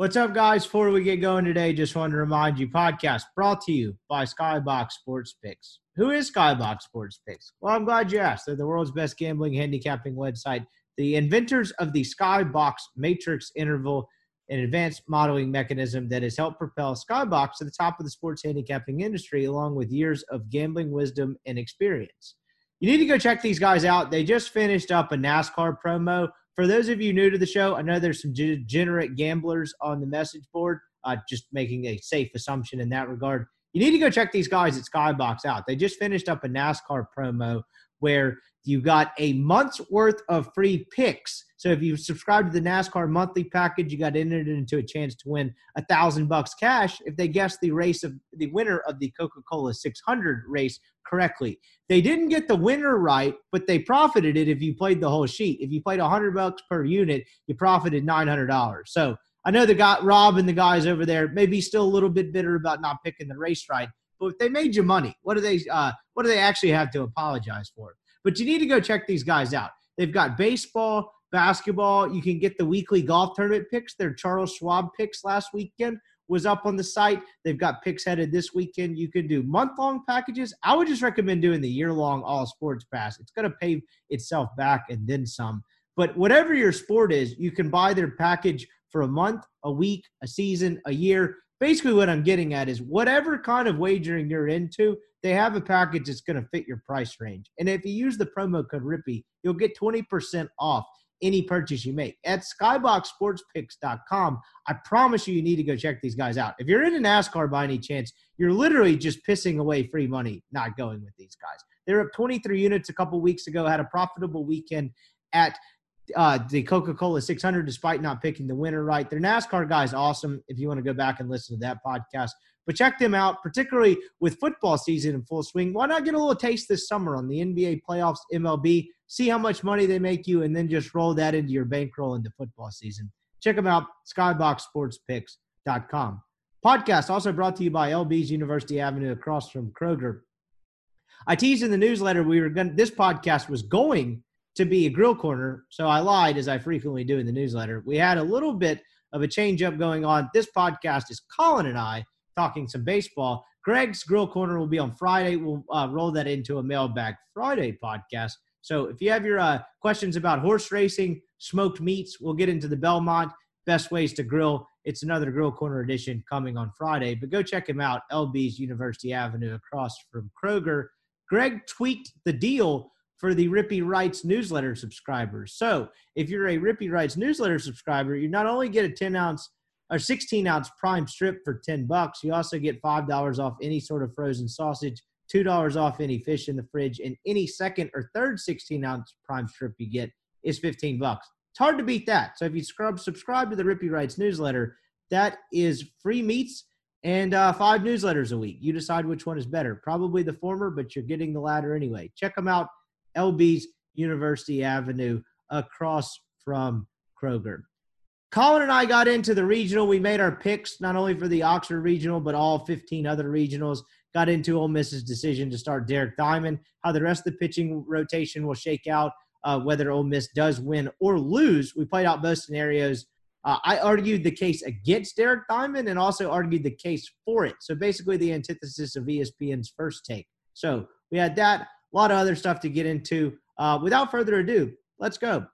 What's up, guys? Before we get going today, just wanted to remind you podcast brought to you by Skybox Sports Picks. Who is Skybox Sports Picks? Well, I'm glad you asked. They're the world's best gambling handicapping website, the inventors of the Skybox Matrix interval, an advanced modeling mechanism that has helped propel Skybox to the top of the sports handicapping industry, along with years of gambling wisdom and experience. You need to go check these guys out. They just finished up a NASCAR promo for those of you new to the show, I know there's some degenerate gamblers on the message board. Uh, just making a safe assumption in that regard. You need to go check these guys at Skybox out. They just finished up a NASCAR promo where you got a month's worth of free picks. So if you subscribe to the NASCAR monthly package, you got entered into a chance to win a thousand bucks cash if they guess the race of the winner of the Coca-Cola 600 race correctly. They didn't get the winner right, but they profited it if you played the whole sheet. If you played a hundred bucks per unit, you profited nine hundred dollars. So I know the guy Rob and the guys over there may be still a little bit bitter about not picking the race right, but they made you money, what do they uh, what do they actually have to apologize for? But you need to go check these guys out. They've got baseball, basketball. You can get the weekly golf tournament picks. Their Charles Schwab picks last weekend was up on the site. They've got picks headed this weekend. You can do month long packages. I would just recommend doing the year long all sports pass. It's going to pay itself back and then some. But whatever your sport is, you can buy their package for a month, a week, a season, a year. Basically, what I'm getting at is whatever kind of wagering you're into, they have a package that's going to fit your price range. And if you use the promo code RIPPY, you'll get 20% off any purchase you make. At skyboxsportspicks.com, I promise you, you need to go check these guys out. If you're into NASCAR by any chance, you're literally just pissing away free money not going with these guys. They're up 23 units a couple weeks ago, had a profitable weekend at uh, the Coca Cola 600 despite not picking the winner right. Their NASCAR guys awesome if you want to go back and listen to that podcast. But check them out, particularly with football season in full swing. Why not get a little taste this summer on the NBA playoffs, MLB? See how much money they make you, and then just roll that into your bankroll into football season. Check them out, skyboxsportspicks.com. Podcast also brought to you by LB's University Avenue across from Kroger. I teased in the newsletter we were going this podcast was going to be a grill corner, so I lied as I frequently do in the newsletter. We had a little bit of a change up going on. This podcast is Colin and I talking some baseball. Greg's Grill Corner will be on Friday. We'll uh, roll that into a Mailbag Friday podcast. So if you have your uh, questions about horse racing, smoked meats, we'll get into the Belmont best ways to grill. It's another Grill Corner edition coming on Friday, but go check him out. LB's University Avenue across from Kroger. Greg tweaked the deal for the Rippy Writes newsletter subscribers. So if you're a Rippy Writes newsletter subscriber, you not only get a 10 ounce or 16 ounce prime strip for 10 bucks. You also get $5 off any sort of frozen sausage, $2 off any fish in the fridge, and any second or third 16 ounce prime strip you get is 15 bucks. It's hard to beat that. So if you scrub, subscribe to the Rippy Writes newsletter, that is free meats and uh, five newsletters a week. You decide which one is better. Probably the former, but you're getting the latter anyway. Check them out. LB's University Avenue across from Kroger. Colin and I got into the regional. We made our picks not only for the Oxford regional, but all 15 other regionals. Got into Ole Miss's decision to start Derek Diamond, how the rest of the pitching rotation will shake out, uh, whether Ole Miss does win or lose. We played out both scenarios. Uh, I argued the case against Derek Diamond and also argued the case for it. So basically, the antithesis of ESPN's first take. So we had that, a lot of other stuff to get into. Uh, without further ado, let's go.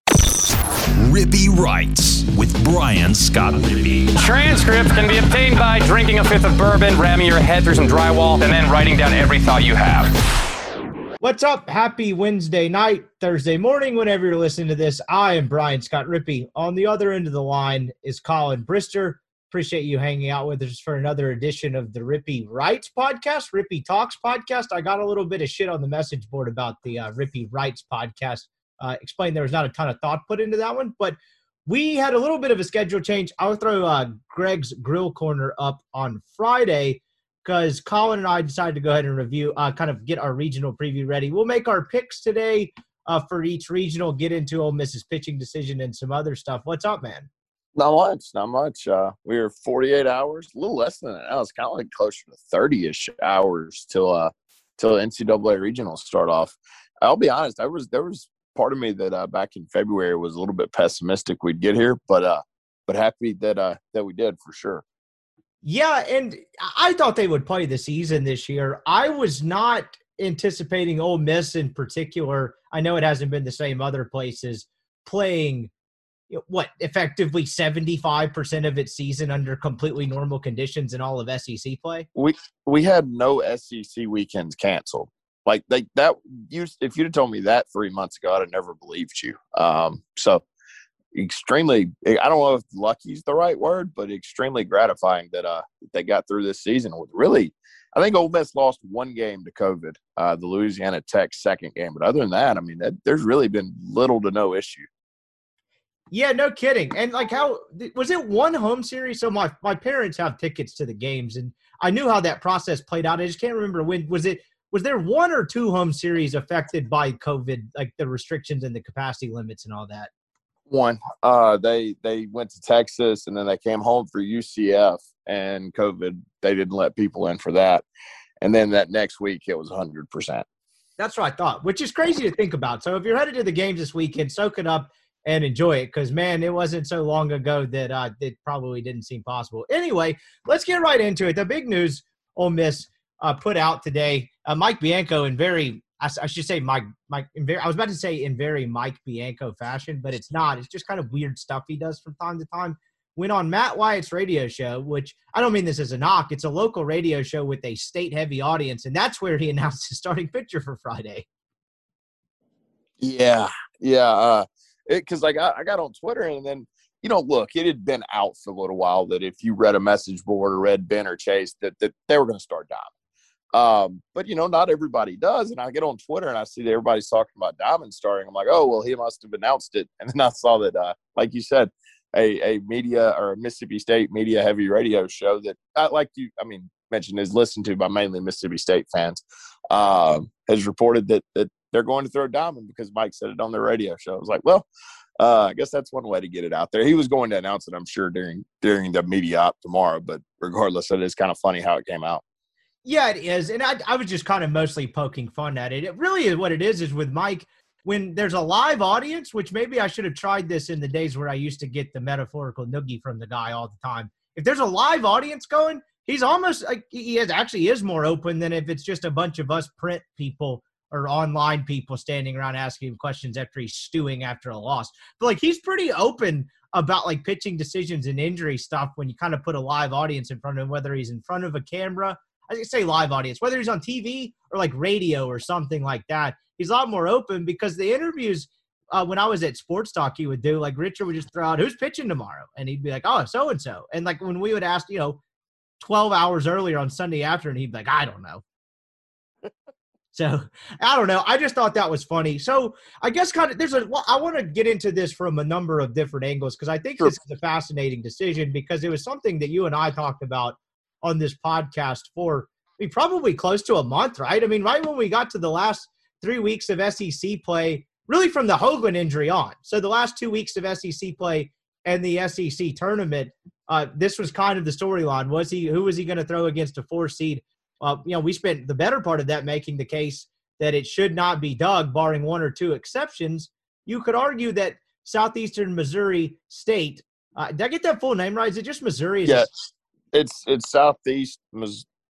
Rippy Writes with Brian Scott Rippy. Transcripts can be obtained by drinking a fifth of bourbon, ramming your head through some drywall, and then writing down every thought you have. What's up? Happy Wednesday night, Thursday morning, whenever you're listening to this. I am Brian Scott Rippy. On the other end of the line is Colin Brister. Appreciate you hanging out with us for another edition of the Rippy Writes podcast, Rippy Talks podcast. I got a little bit of shit on the message board about the uh, Rippy Writes podcast uh, explained there was not a ton of thought put into that one, but we had a little bit of a schedule change. I'll throw uh, Greg's Grill Corner up on Friday because Colin and I decided to go ahead and review, uh, kind of get our regional preview ready. We'll make our picks today uh, for each regional, get into Ole Miss's pitching decision and some other stuff. What's up, man? Not much, not much. Uh, we were 48 hours, a little less than that. Now it's kind of like closer to 30ish hours till uh till NCAA regionals start off. I'll be honest, I was there was part of me that uh, back in February was a little bit pessimistic we'd get here, but uh, but happy that uh that we did for sure. Yeah, and I thought they would play the season this year. I was not anticipating Ole Miss in particular. I know it hasn't been the same other places playing what effectively 75% of its season under completely normal conditions in all of SEC play. We we had no SEC weekends canceled. Like they that you if you'd have told me that 3 months ago I'd have never believed you. Um so extremely I don't know if lucky is the right word, but extremely gratifying that uh they got through this season with really I think Ole Miss lost one game to COVID, uh, the Louisiana Tech second game. But other than that, I mean, that, there's really been little to no issue. Yeah, no kidding. And like, how was it one home series? So my my parents have tickets to the games, and I knew how that process played out. I just can't remember when was it. Was there one or two home series affected by COVID, like the restrictions and the capacity limits and all that? One. Uh, they they went to Texas and then they came home for UCF and COVID. They didn't let people in for that, and then that next week it was hundred percent. That's what I thought, which is crazy to think about. So if you're headed to the games this weekend, soak it up and enjoy it because man, it wasn't so long ago that uh, it probably didn't seem possible. Anyway, let's get right into it. The big news Ole Miss uh, put out today. Uh, Mike Bianco in very I, I should say Mike Mike. Very, I was about to say in very Mike Bianco fashion, but it's not. It's just kind of weird stuff he does from time to time. Went on Matt Wyatt's radio show, which I don't mean this as a knock. It's a local radio show with a state heavy audience, and that's where he announced his starting pitcher for Friday. Yeah, yeah. Uh, because like I, I got on Twitter and then you know, look, it had been out for a little while that if you read a message board or read Ben or Chase that that they were going to start Diamond. Um, but you know, not everybody does. And I get on Twitter and I see that everybody's talking about Diamond starting. I'm like, oh well, he must have announced it. And then I saw that, uh, like you said, a, a media or a Mississippi State media heavy radio show that I like you. I mean, mentioned is listened to by mainly Mississippi State fans. Um, has reported that that they're going to throw Diamond because Mike said it on their radio show. I was like, well, uh, I guess that's one way to get it out there. He was going to announce it, I'm sure, during during the media op tomorrow. But regardless, it is kind of funny how it came out. Yeah, it is. And I, I was just kind of mostly poking fun at it. It really is what it is, is with Mike, when there's a live audience, which maybe I should have tried this in the days where I used to get the metaphorical noogie from the guy all the time. If there's a live audience going, he's almost like he is actually is more open than if it's just a bunch of us print people or online people standing around asking him questions after he's stewing after a loss. But like he's pretty open about like pitching decisions and injury stuff when you kind of put a live audience in front of him, whether he's in front of a camera I say live audience, whether he's on TV or like radio or something like that. He's a lot more open because the interviews uh, when I was at Sports Talk, he would do like Richard would just throw out who's pitching tomorrow, and he'd be like, oh, so and so, and like when we would ask, you know, twelve hours earlier on Sunday afternoon, he'd be like, I don't know. So I don't know. I just thought that was funny. So I guess kind of there's a. Well, I want to get into this from a number of different angles because I think sure. this is a fascinating decision because it was something that you and I talked about on this podcast for I mean, probably close to a month, right? I mean, right when we got to the last three weeks of SEC play, really from the Hoglund injury on. So the last two weeks of SEC play and the SEC tournament, uh, this was kind of the storyline. Was he who was he going to throw against a four seed? Uh, you know, we spent the better part of that making the case that it should not be Doug, barring one or two exceptions. You could argue that Southeastern Missouri State. Uh, did I get that full name right? Is it just Missouri? Is yes it's it's southeast.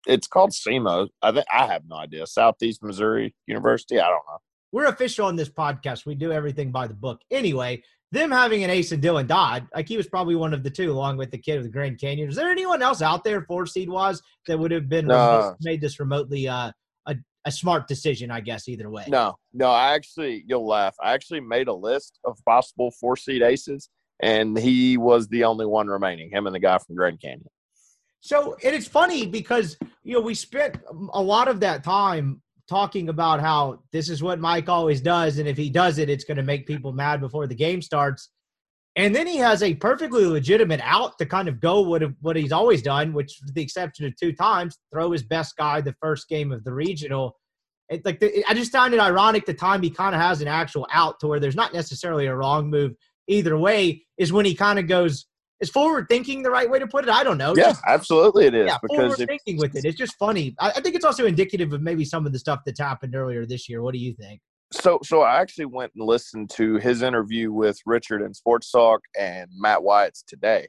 It's called SEMO. I think I have no idea. Southeast Missouri University. I don't know. We're official on this podcast. We do everything by the book. Anyway, them having an ace and Dylan Dodd, like he was probably one of the two, along with the kid of the Grand Canyon. Is there anyone else out there, four seed was, that would have been no. made this remotely uh, a a smart decision? I guess either way. No, no. I actually, you'll laugh. I actually made a list of possible four seed aces, and he was the only one remaining. Him and the guy from Grand Canyon. So, and it's funny because, you know, we spent a lot of that time talking about how this is what Mike always does. And if he does it, it's going to make people mad before the game starts. And then he has a perfectly legitimate out to kind of go what, what he's always done, which, with the exception of two times, throw his best guy the first game of the regional. It, like the, I just found it ironic the time he kind of has an actual out to where there's not necessarily a wrong move either way is when he kind of goes is forward thinking the right way to put it? I don't know. Yeah, just, absolutely it is. Yeah, because forward thinking with it. It's just funny. I, I, think it's also indicative of maybe some of the stuff that's happened earlier this year. What do you think? So, so I actually went and listened to his interview with Richard and Sports Talk and Matt Wyatt's today,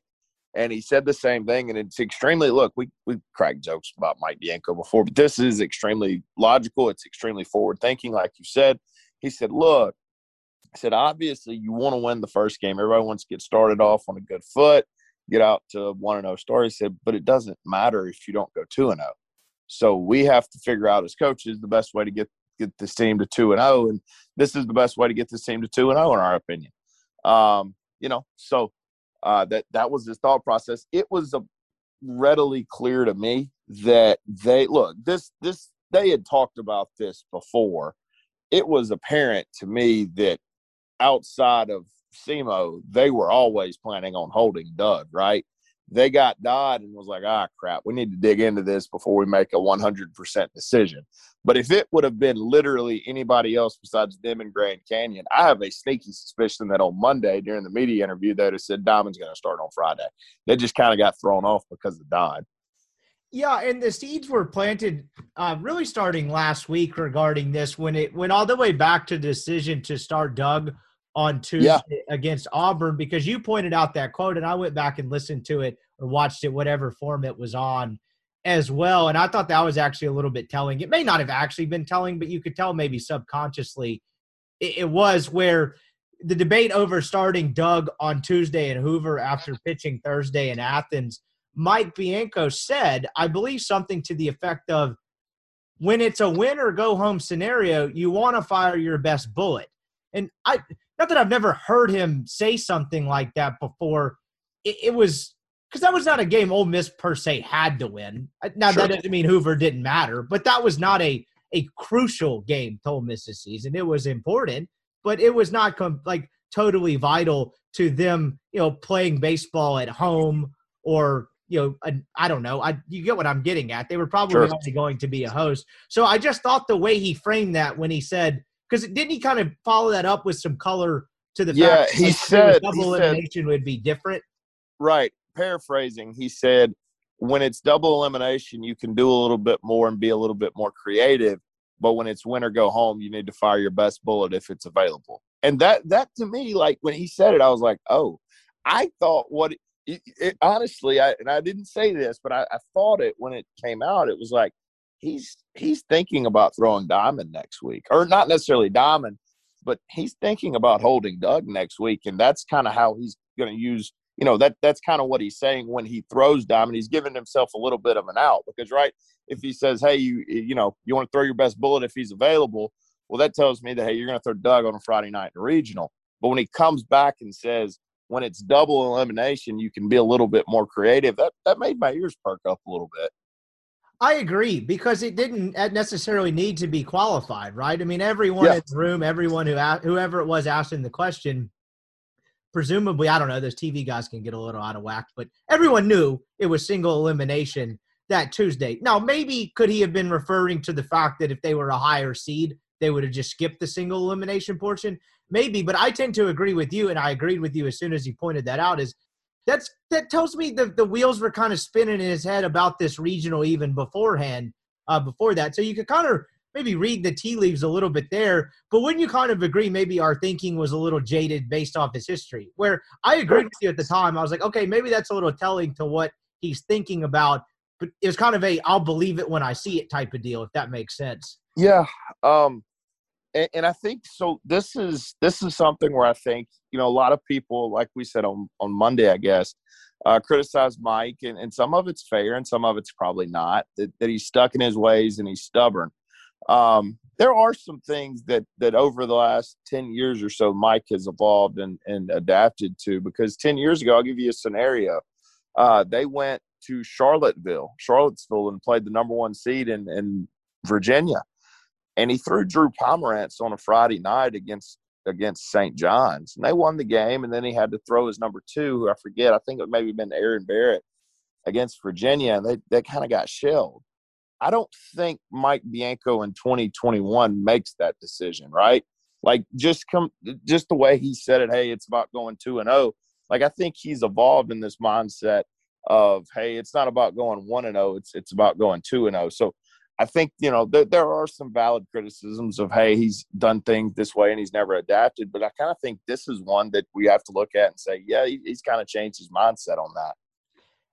and he said the same thing. And it's extremely look, we we cracked jokes about Mike Bianco before, but this is extremely logical. It's extremely forward thinking, like you said. He said, "Look, he said obviously you want to win the first game. Everybody wants to get started off on a good foot, get out to one and zero oh start." He said, "But it doesn't matter if you don't go two and zero. Oh. So we have to figure out as coaches the best way to get get this team to two and zero, and this is the best way to get this team to two and zero, in our opinion." Um, you know, so uh, that that was his thought process. It was a readily clear to me that they look this this they had talked about this before. It was apparent to me that outside of SEMO, they were always planning on holding Doug, right? they got Dodd and was like, ah, crap, we need to dig into this before we make a 100% decision. But if it would have been literally anybody else besides them in Grand Canyon, I have a sneaky suspicion that on Monday during the media interview, they'd have said Diamond's going to start on Friday. They just kind of got thrown off because of Dodd. Yeah, and the seeds were planted uh, really starting last week regarding this when it went all the way back to decision to start Doug – on Tuesday yeah. against Auburn because you pointed out that quote and I went back and listened to it or watched it, whatever form it was on as well. And I thought that was actually a little bit telling. It may not have actually been telling, but you could tell maybe subconsciously it, it was where the debate over starting Doug on Tuesday and Hoover after pitching Thursday in Athens. Mike Bianco said, I believe something to the effect of when it's a win or go home scenario, you want to fire your best bullet. And I not that I've never heard him say something like that before. It, it was because that was not a game Ole Miss per se had to win. Now sure. that doesn't mean Hoover didn't matter, but that was not a a crucial game to Ole Miss this season. It was important, but it was not com- like totally vital to them, you know, playing baseball at home or you know, I don't know. I you get what I'm getting at. They were probably sure. only going to be a host. So I just thought the way he framed that when he said because didn't he kind of follow that up with some color to the yeah, fact he like said double he elimination said, would be different. Right. Paraphrasing, he said when it's double elimination, you can do a little bit more and be a little bit more creative. But when it's win or go home, you need to fire your best bullet if it's available. And that that to me, like when he said it, I was like, oh, I thought what it, it, honestly, I and I didn't say this, but I, I thought it when it came out. It was like he's he's thinking about throwing Diamond next week, or not necessarily Diamond, but he's thinking about holding Doug next week, and that's kind of how he's going to use. You know that that's kind of what he's saying when he throws Diamond. He's giving himself a little bit of an out because right if he says, "Hey, you you know you want to throw your best bullet if he's available," well, that tells me that hey, you're going to throw Doug on a Friday night in regional. But when he comes back and says, when it's double elimination, you can be a little bit more creative. That that made my ears perk up a little bit. I agree because it didn't necessarily need to be qualified, right? I mean, everyone yeah. in the room, everyone who whoever it was asking the question, presumably, I don't know, those TV guys can get a little out of whack, but everyone knew it was single elimination that Tuesday. Now, maybe could he have been referring to the fact that if they were a higher seed, they would have just skipped the single elimination portion? Maybe, but I tend to agree with you, and I agreed with you as soon as you pointed that out. Is that's that tells me the, the wheels were kind of spinning in his head about this regional even beforehand uh, before that. So you could kind of maybe read the tea leaves a little bit there but wouldn't you kind of agree maybe our thinking was a little jaded based off his history? Where i agreed with you at the time i was like okay maybe that's a little telling to what he's thinking about but it was kind of a i'll believe it when i see it type of deal if that makes sense. Yeah um and, and, I think so. This is this is something where I think you know a lot of people, like we said on on Monday, I guess, uh, criticize Mike, and, and some of it's fair, and some of it's probably not. That, that he's stuck in his ways and he's stubborn. Um, there are some things that that over the last ten years or so, Mike has evolved and and adapted to. Because ten years ago, I'll give you a scenario. Uh, they went to Charlottesville, Charlottesville, and played the number one seed in in Virginia and he threw Drew Pomeranz on a Friday night against against St. John's, and they won the game. And then he had to throw his number two, who I forget. I think it maybe been Aaron Barrett against Virginia, and they they kind of got shelled. I don't think Mike Bianco in 2021 makes that decision, right? Like just come, just the way he said it. Hey, it's about going two and zero. Oh. Like I think he's evolved in this mindset of hey, it's not about going one and zero. Oh, it's it's about going two and zero. So I think you know there, there are some valid criticisms of hey he's done things this way and he's never adapted, but I kind of think this is one that we have to look at and say yeah he, he's kind of changed his mindset on that.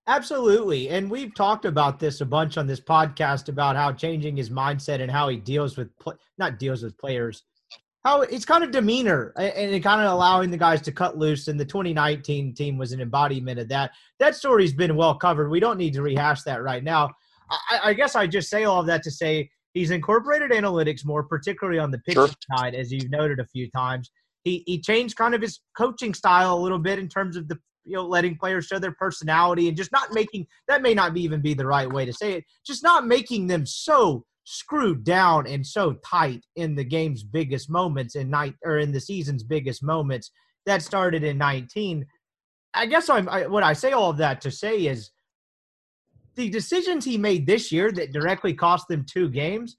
Absolutely. And we've talked about this a bunch on this podcast about how changing his mindset and how he deals with, not deals with players, how it's kind of demeanor and kind of allowing the guys to cut loose. And the 2019 team was an embodiment of that. That story's been well covered. We don't need to rehash that right now. I, I guess I just say all of that to say he's incorporated analytics more, particularly on the pitching sure. side, as you've noted a few times. He, he changed kind of his coaching style a little bit in terms of the you know letting players show their personality and just not making that may not even be the right way to say it just not making them so screwed down and so tight in the game's biggest moments in night or in the season's biggest moments that started in 19 i guess i'm I, what i say all of that to say is the decisions he made this year that directly cost them two games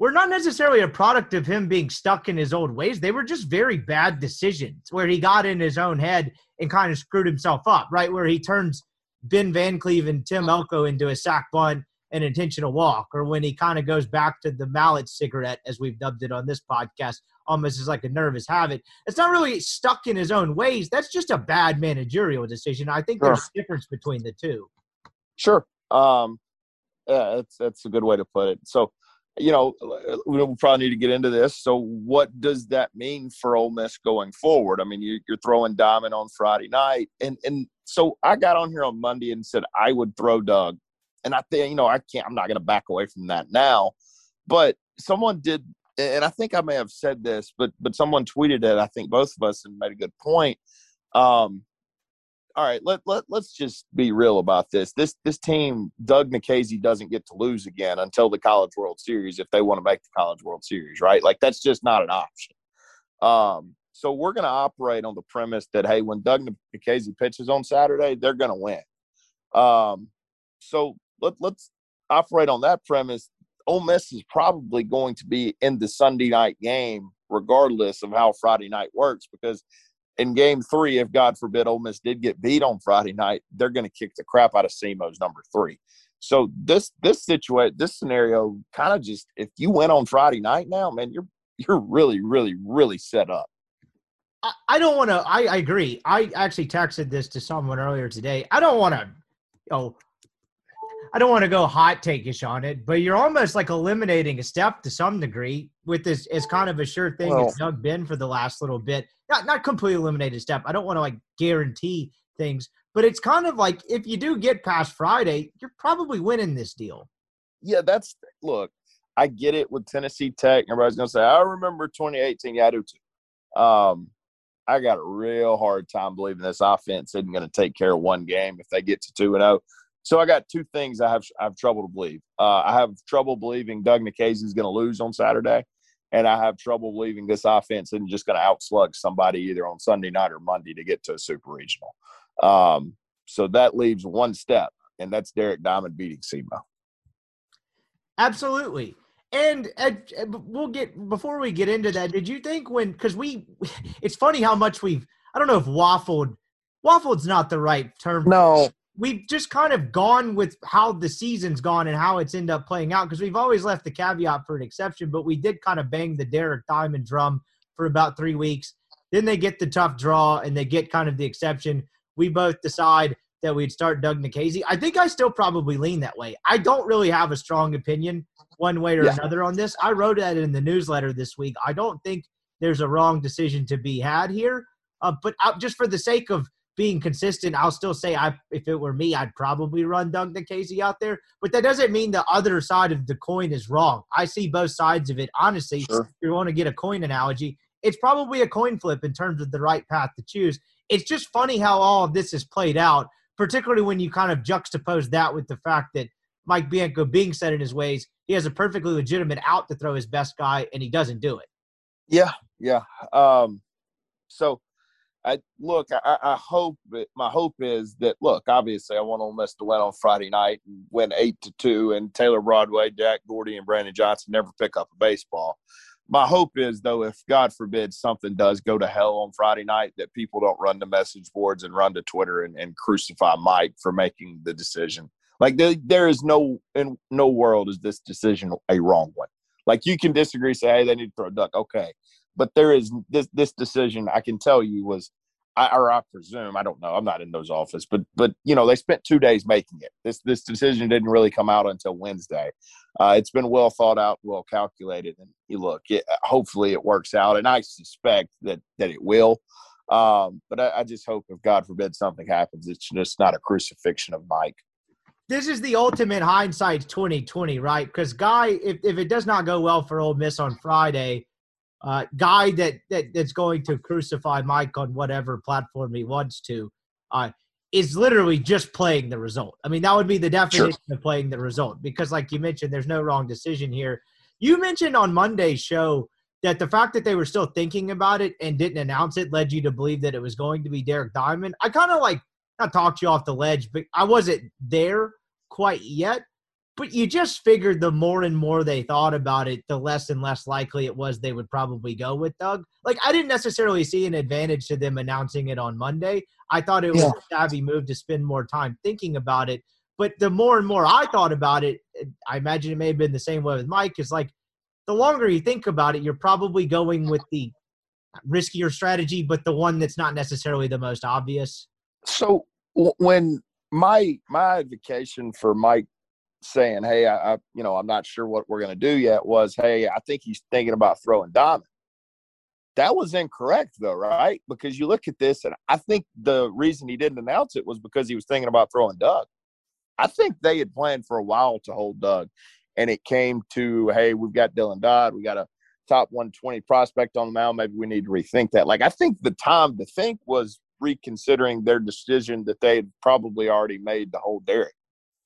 were not necessarily a product of him being stuck in his old ways. They were just very bad decisions where he got in his own head and kind of screwed himself up, right? Where he turns Ben Van Cleve and Tim Elko into a sack bunt and intentional walk, or when he kind of goes back to the mallet cigarette, as we've dubbed it on this podcast, almost as like a nervous habit. It's not really stuck in his own ways. That's just a bad managerial decision. I think there's a difference between the two. Sure. Um, yeah, that's that's a good way to put it. So you know, we'll probably need to get into this. So, what does that mean for Ole Miss going forward? I mean, you, are throwing Diamond on Friday night, and and so I got on here on Monday and said I would throw Doug, and I think you know I can't. I'm not going to back away from that now, but someone did, and I think I may have said this, but but someone tweeted it. I think both of us and made a good point. Um, all right, let, let let's just be real about this. This this team, Doug Nikhazy doesn't get to lose again until the College World Series if they want to make the College World Series, right? Like that's just not an option. Um, so we're going to operate on the premise that hey, when Doug Nikhazy pitches on Saturday, they're going to win. Um, so let let's operate on that premise. Ole Miss is probably going to be in the Sunday night game, regardless of how Friday night works, because in game three, if God forbid Ole Miss did get beat on Friday night, they're going to kick the crap out of SEMO's number three. So this this situation, this scenario, kind of just if you win on Friday night now, man, you're you're really, really, really set up. I, I don't want to. I, I agree. I actually texted this to someone earlier today. I don't want to, you know, I don't want to go hot takeish on it, but you're almost like eliminating a step to some degree with this as kind of a sure thing well, as Doug been for the last little bit. Not not completely eliminate a step. I don't want to like guarantee things, but it's kind of like if you do get past Friday, you're probably winning this deal. Yeah, that's look. I get it with Tennessee Tech. Everybody's gonna say, "I remember 2018." Yeah, I do too. Um, I got a real hard time believing this offense isn't going to take care of one game if they get to two and zero. So I got two things I have I have trouble to believe. Uh, I have trouble believing Doug Nikhazy is going to lose on Saturday, and I have trouble believing this offense isn't just going to outslug somebody either on Sunday night or Monday to get to a super regional. Um, so that leaves one step, and that's Derek Diamond beating SEMO. Absolutely. And uh, we'll get before we get into that. Did you think when because we, it's funny how much we've I don't know if waffled. Waffled's not the right term. No, we've just kind of gone with how the season's gone and how it's ended up playing out because we've always left the caveat for an exception, but we did kind of bang the Derek Diamond drum for about three weeks. Then they get the tough draw and they get kind of the exception. We both decide that we'd start Doug Nikhazy. I think I still probably lean that way. I don't really have a strong opinion one way or yeah. another on this. I wrote that in the newsletter this week. I don't think there's a wrong decision to be had here. Uh, but uh, just for the sake of being consistent, I'll still say I if it were me, I'd probably run Doug Nikhazy out there. But that doesn't mean the other side of the coin is wrong. I see both sides of it. Honestly, sure. if you want to get a coin analogy, it's probably a coin flip in terms of the right path to choose. It's just funny how all of this is played out, particularly when you kind of juxtapose that with the fact that Mike Bianco being set in his ways, he has a perfectly legitimate out to throw his best guy, and he doesn't do it. Yeah, yeah. Um, so I look. I, I hope that my hope is that look. Obviously, I want Ole Miss to win on Friday night and win eight to two, and Taylor Broadway, Jack Gordy, and Brandon Johnson never pick up a baseball. my hope is though, if God forbid something does go to hell on Friday night, that people don't run to message boards and run to Twitter and, and crucify Mike for making the decision. Like there, there is no in no world is this decision a wrong one. Like you can disagree, say, hey, they need to throw a duck, okay, but there is this this decision. I can tell you was I, or I presume I don't know. I'm not in those office, but but you know they spent two days making it. This this decision didn't really come out until Wednesday. Uh, it's been well thought out, well calculated, and you look. It, hopefully, it works out, and I suspect that that it will. Um, but I, I just hope, if God forbid something happens, it's just not a crucifixion of Mike. This is the ultimate hindsight 2020, right? Because Guy, if, if it does not go well for Ole Miss on Friday, uh, guy that, that that's going to crucify Mike on whatever platform he wants to uh, is literally just playing the result. I mean, that would be the definition sure. of playing the result because, like you mentioned, there's no wrong decision here. You mentioned on Monday's show that the fact that they were still thinking about it and didn't announce it led you to believe that it was going to be Derek Diamond. I kind of like not talked you off the ledge, but I wasn't there quite yet. But you just figured the more and more they thought about it, the less and less likely it was they would probably go with Doug. Like I didn't necessarily see an advantage to them announcing it on Monday. I thought it was yeah. a savvy move to spend more time thinking about it. But the more and more I thought about it, I imagine it may have been the same way with Mike. Is like the longer you think about it, you're probably going with the riskier strategy, but the one that's not necessarily the most obvious. So when my my advocation for Mike saying, "Hey, I, I you know I'm not sure what we're going to do yet," was, "Hey, I think he's thinking about throwing Diamond." That was incorrect, though, right? Because you look at this, and I think the reason he didn't announce it was because he was thinking about throwing Doug. I think they had planned for a while to hold Doug, and it came to, "Hey, we've got Dylan Dodd, we got a top 120 prospect on the mound. Maybe we need to rethink that." Like, I think the time to think was reconsidering their decision that they had probably already made to hold Derek.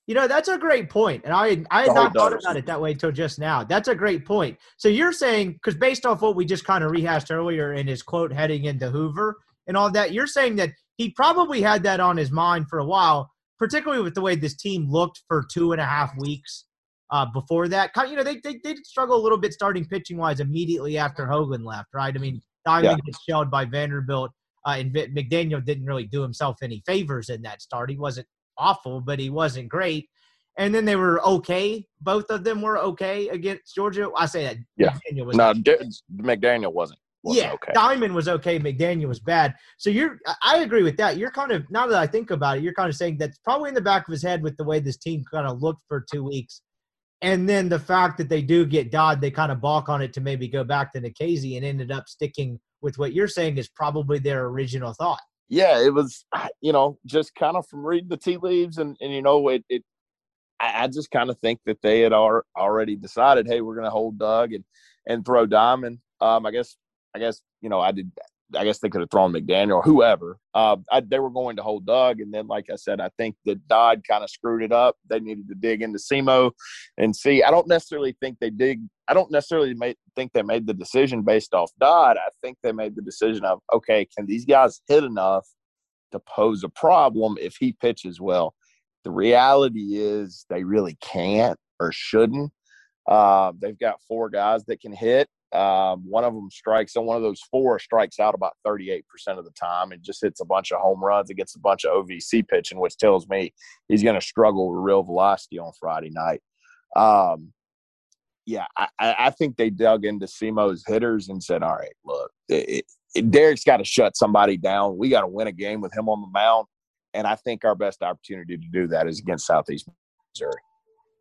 You know, that's a great point. And I, I had not thought about it that way until just now. That's a great point. So you're saying, because based off what we just kind of rehashed earlier in his quote heading into Hoover and all that, you're saying that he probably had that on his mind for a while, particularly with the way this team looked for two and a half weeks uh, before that. You know, they, they, they struggle a little bit starting pitching wise immediately after Hoglund left, right? I mean, Diamond yeah. gets shelled by Vanderbilt. Uh, and McDaniel didn't really do himself any favors in that start. He wasn't awful, but he wasn't great. And then they were okay. Both of them were okay against Georgia. I say that. Yeah. McDaniel was no, D- McDaniel wasn't. wasn't yeah, okay. Diamond was okay. McDaniel was bad. So you're, I agree with that. You're kind of now that I think about it, you're kind of saying that's probably in the back of his head with the way this team kind of looked for two weeks, and then the fact that they do get Dodd, they kind of balk on it to maybe go back to Nikhazy and ended up sticking with what you're saying is probably their original thought yeah, it was, you know, just kind of from reading the tea leaves and, and you know, it, it I, just kind of think that they had already decided, hey, we're going to hold Doug and, and throw Diamond. Um, I guess, I guess, you know, I did, I guess they could have thrown McDaniel or whoever. Uh, I, they were going to hold Doug, and then, like I said, I think that Dodd kind of screwed it up. They needed to dig into SEMO and see. I don't necessarily think they dig. I don't necessarily think they made the decision based off Dodd. I think they made the decision of okay, can these guys hit enough to pose a problem if he pitches well? The reality is they really can't or shouldn't. Uh, they've got four guys that can hit. Um, one of them strikes, and one of those four strikes out about 38% of the time and just hits a bunch of home runs and gets a bunch of OVC pitching, which tells me he's going to struggle with real velocity on Friday night. Um, yeah, I, I, think they dug into SEMO's hitters and said, all right, look, it, it, Derek's got to shut somebody down. We got to win a game with him on the mound. And I think our best opportunity to do that is against Southeast Missouri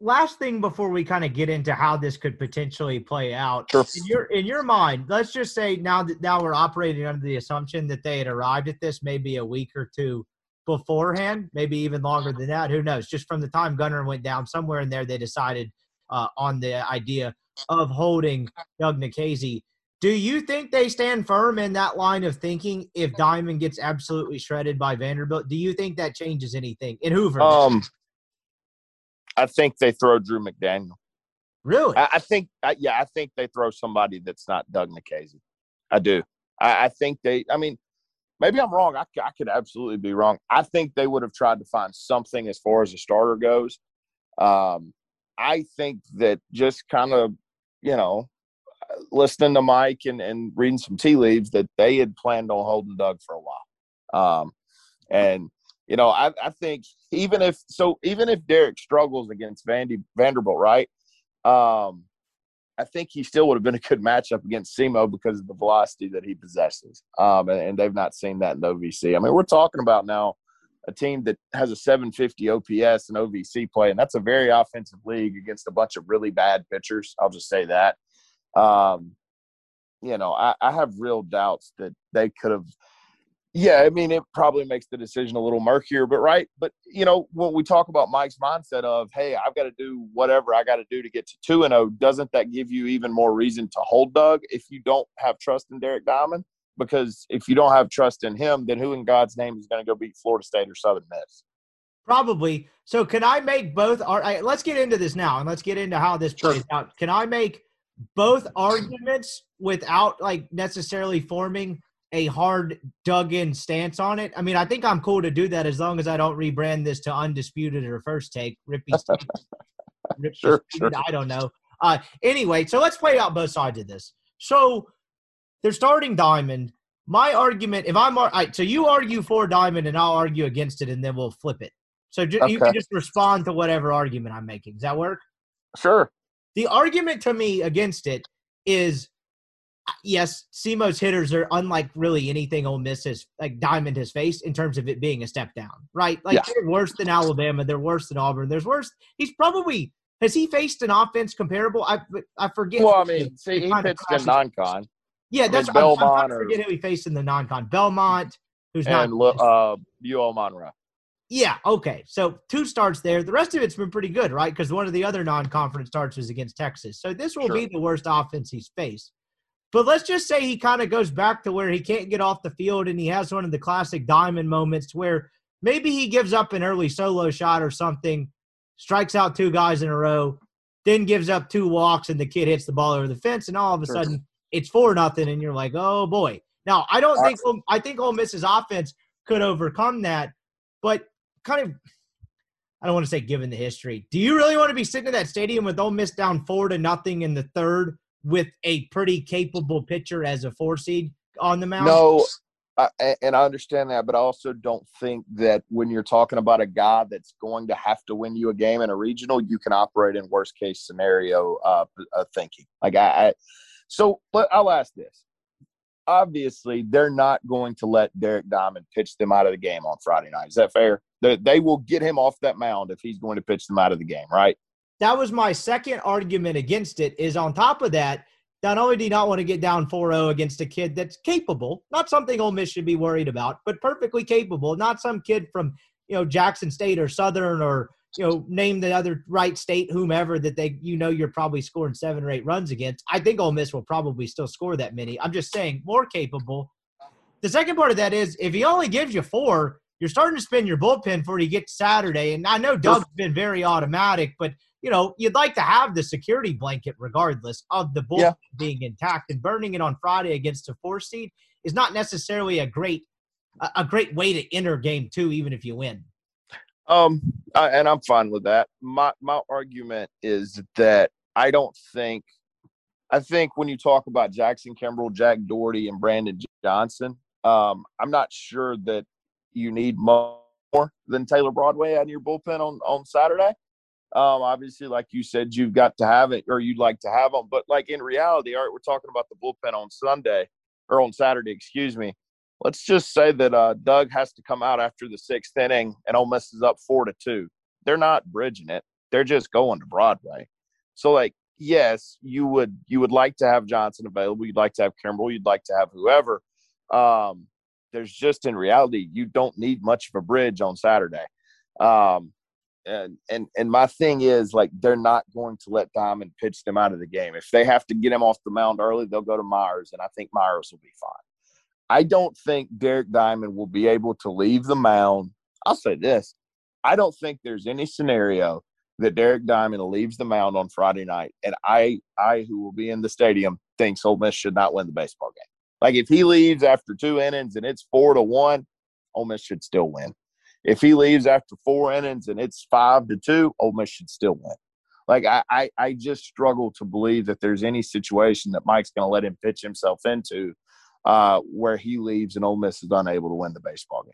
last thing before we kind of get into how this could potentially play out sure. in your in your mind let's just say now that now we're operating under the assumption that they had arrived at this maybe a week or two beforehand maybe even longer than that who knows just from the time gunner went down somewhere in there they decided uh, on the idea of holding doug Nikhazy. do you think they stand firm in that line of thinking if diamond gets absolutely shredded by vanderbilt do you think that changes anything in hoover um I think they throw Drew McDaniel. Really? I, I think, I, yeah, I think they throw somebody that's not Doug Nikhazy. I do. I, I, think they. I mean, maybe I'm wrong. I, I could absolutely be wrong. I think they would have tried to find something as far as a starter goes. Um, I think that just kind of, you know, listening to Mike and, and reading some tea leaves that they had planned on holding Doug for a while. Um, and you know, I, I think even if so, even if Derek struggles against Vandy Vanderbilt, right? Um, I think he still would have been a good matchup against SEMO because of the velocity that he possesses. Um, and, and, they've not seen that in OVC. I mean, we're talking about now a team that has a 750 OPS and OVC play, and that's a very offensive league against a bunch of really bad pitchers. I'll just say that. Um, you know, I, I have real doubts that they could have – yeah, I mean, it probably makes the decision a little murkier, but right. But, you know, when we talk about Mike's mindset of, hey, I've got to do whatever I got to do to get to 2 and 0, doesn't that give you even more reason to hold Doug if you don't have trust in Derek Diamond? Because if you don't have trust in him, then who in God's name is going to go beat Florida State or Southern Miss? Probably. So, can I make both? Let's get into this now and let's get into how this plays sure. out. Can I make both arguments without like necessarily forming a hard dug in stance on it. I mean, I think I'm cool to do that as long as I don't rebrand this to undisputed or first take. Rippy, Rippy sure, sure. I don't know. Uh, anyway, so let's play out both sides of this. So they're starting Diamond. My argument, if I'm all right, so you argue for Diamond and I'll argue against it, and then we'll flip it. So ju- okay. you can just respond to whatever argument I'm making. Does that work? Sure. The argument to me against it is yes, SEMO's hitters are unlike really anything Ole Miss has like Diamond has faced in terms of it being a step down, right? Like yeah. they're worse than Alabama, they're worse than Auburn. There's worse. He's probably has he faced an offense comparable? I I forget. Well, I mean, see, he pitched in non-con. Yeah, that's I mean, Belmont. I'm, I'm forget who he faced in the non-con. Belmont, who's and not uh, UL Monroe. Yeah. Okay. So two starts there. The rest of it's been pretty good, right? Because one of the other non-conference starts was against Texas. So this will sure. be the worst offense he's faced. But let's just say he kind of goes back to where he can't get off the field and he has one of the classic diamond moments where maybe he gives up an early solo shot or something, strikes out two guys in a row, then gives up two walks and the kid hits the ball over the fence and all of a sudden it's four nothing and you're like, oh boy. Now I don't think I think Ole Miss's offense could overcome that, but kind of I don't want to say given the history. Do you really want to be sitting in that stadium with Ole Miss down four to nothing in the third with a pretty capable pitcher as a four seed on the mound? No, I, and I understand that, but I also don't think that when you're talking about a guy that's going to have to win you a game in a regional, you can operate in worst case scenario uh, uh, thinking. Like I, I so but I'll ask this. Obviously, they're not going to let Derek Diamond pitch them out of the game on Friday night. Is that fair? They, they will get him off that mound if he's going to pitch them out of the game, right? That was my second argument against it. Is on top of that, not only do you not want to get down 4-0 against a kid that's capable, not something Ole Miss should be worried about, but perfectly capable, not some kid from you know Jackson State or Southern or you know name the other right state, whomever that they you know you're probably scoring seven or eight runs against. I think Ole Miss will probably still score that many. I'm just saying more capable. The second part of that is if he only gives you four, you're starting to spin your bullpen before you get to Saturday. And I know Doug's been very automatic, but you know, you'd like to have the security blanket regardless of the bull yeah. being intact and burning it on Friday against a four seed is not necessarily a great a great way to enter game two, even if you win. Um, I, and I'm fine with that. My my argument is that I don't think I think when you talk about Jackson Kimbrell, Jack Dougherty, and Brandon Johnson, um, I'm not sure that you need more than Taylor Broadway out of your bullpen on on Saturday. Um, obviously, like you said, you've got to have it, or you'd like to have them. But like in reality, all right, we're talking about the bullpen on Sunday or on Saturday, excuse me. Let's just say that uh, Doug has to come out after the sixth inning and Ole Miss is up four to two. They're not bridging it; they're just going to Broadway. So, like, yes, you would you would like to have Johnson available. You'd like to have Kimbrell. You'd like to have whoever. Um, there's just in reality, you don't need much of a bridge on Saturday. Um, and and and my thing is like they're not going to let Diamond pitch them out of the game. If they have to get him off the mound early, they'll go to Myers, and I think Myers will be fine. I don't think Derek Diamond will be able to leave the mound. I'll say this: I don't think there's any scenario that Derek Diamond leaves the mound on Friday night, and I, I who will be in the stadium, thinks Ole Miss should not win the baseball game. Like if he leaves after two innings and it's four to one, Ole Miss should still win. If he leaves after four innings and it's five to two, Ole Miss should still win. Like I, I, I just struggle to believe that there's any situation that Mike's going to let him pitch himself into uh, where he leaves and Ole Miss is unable to win the baseball game.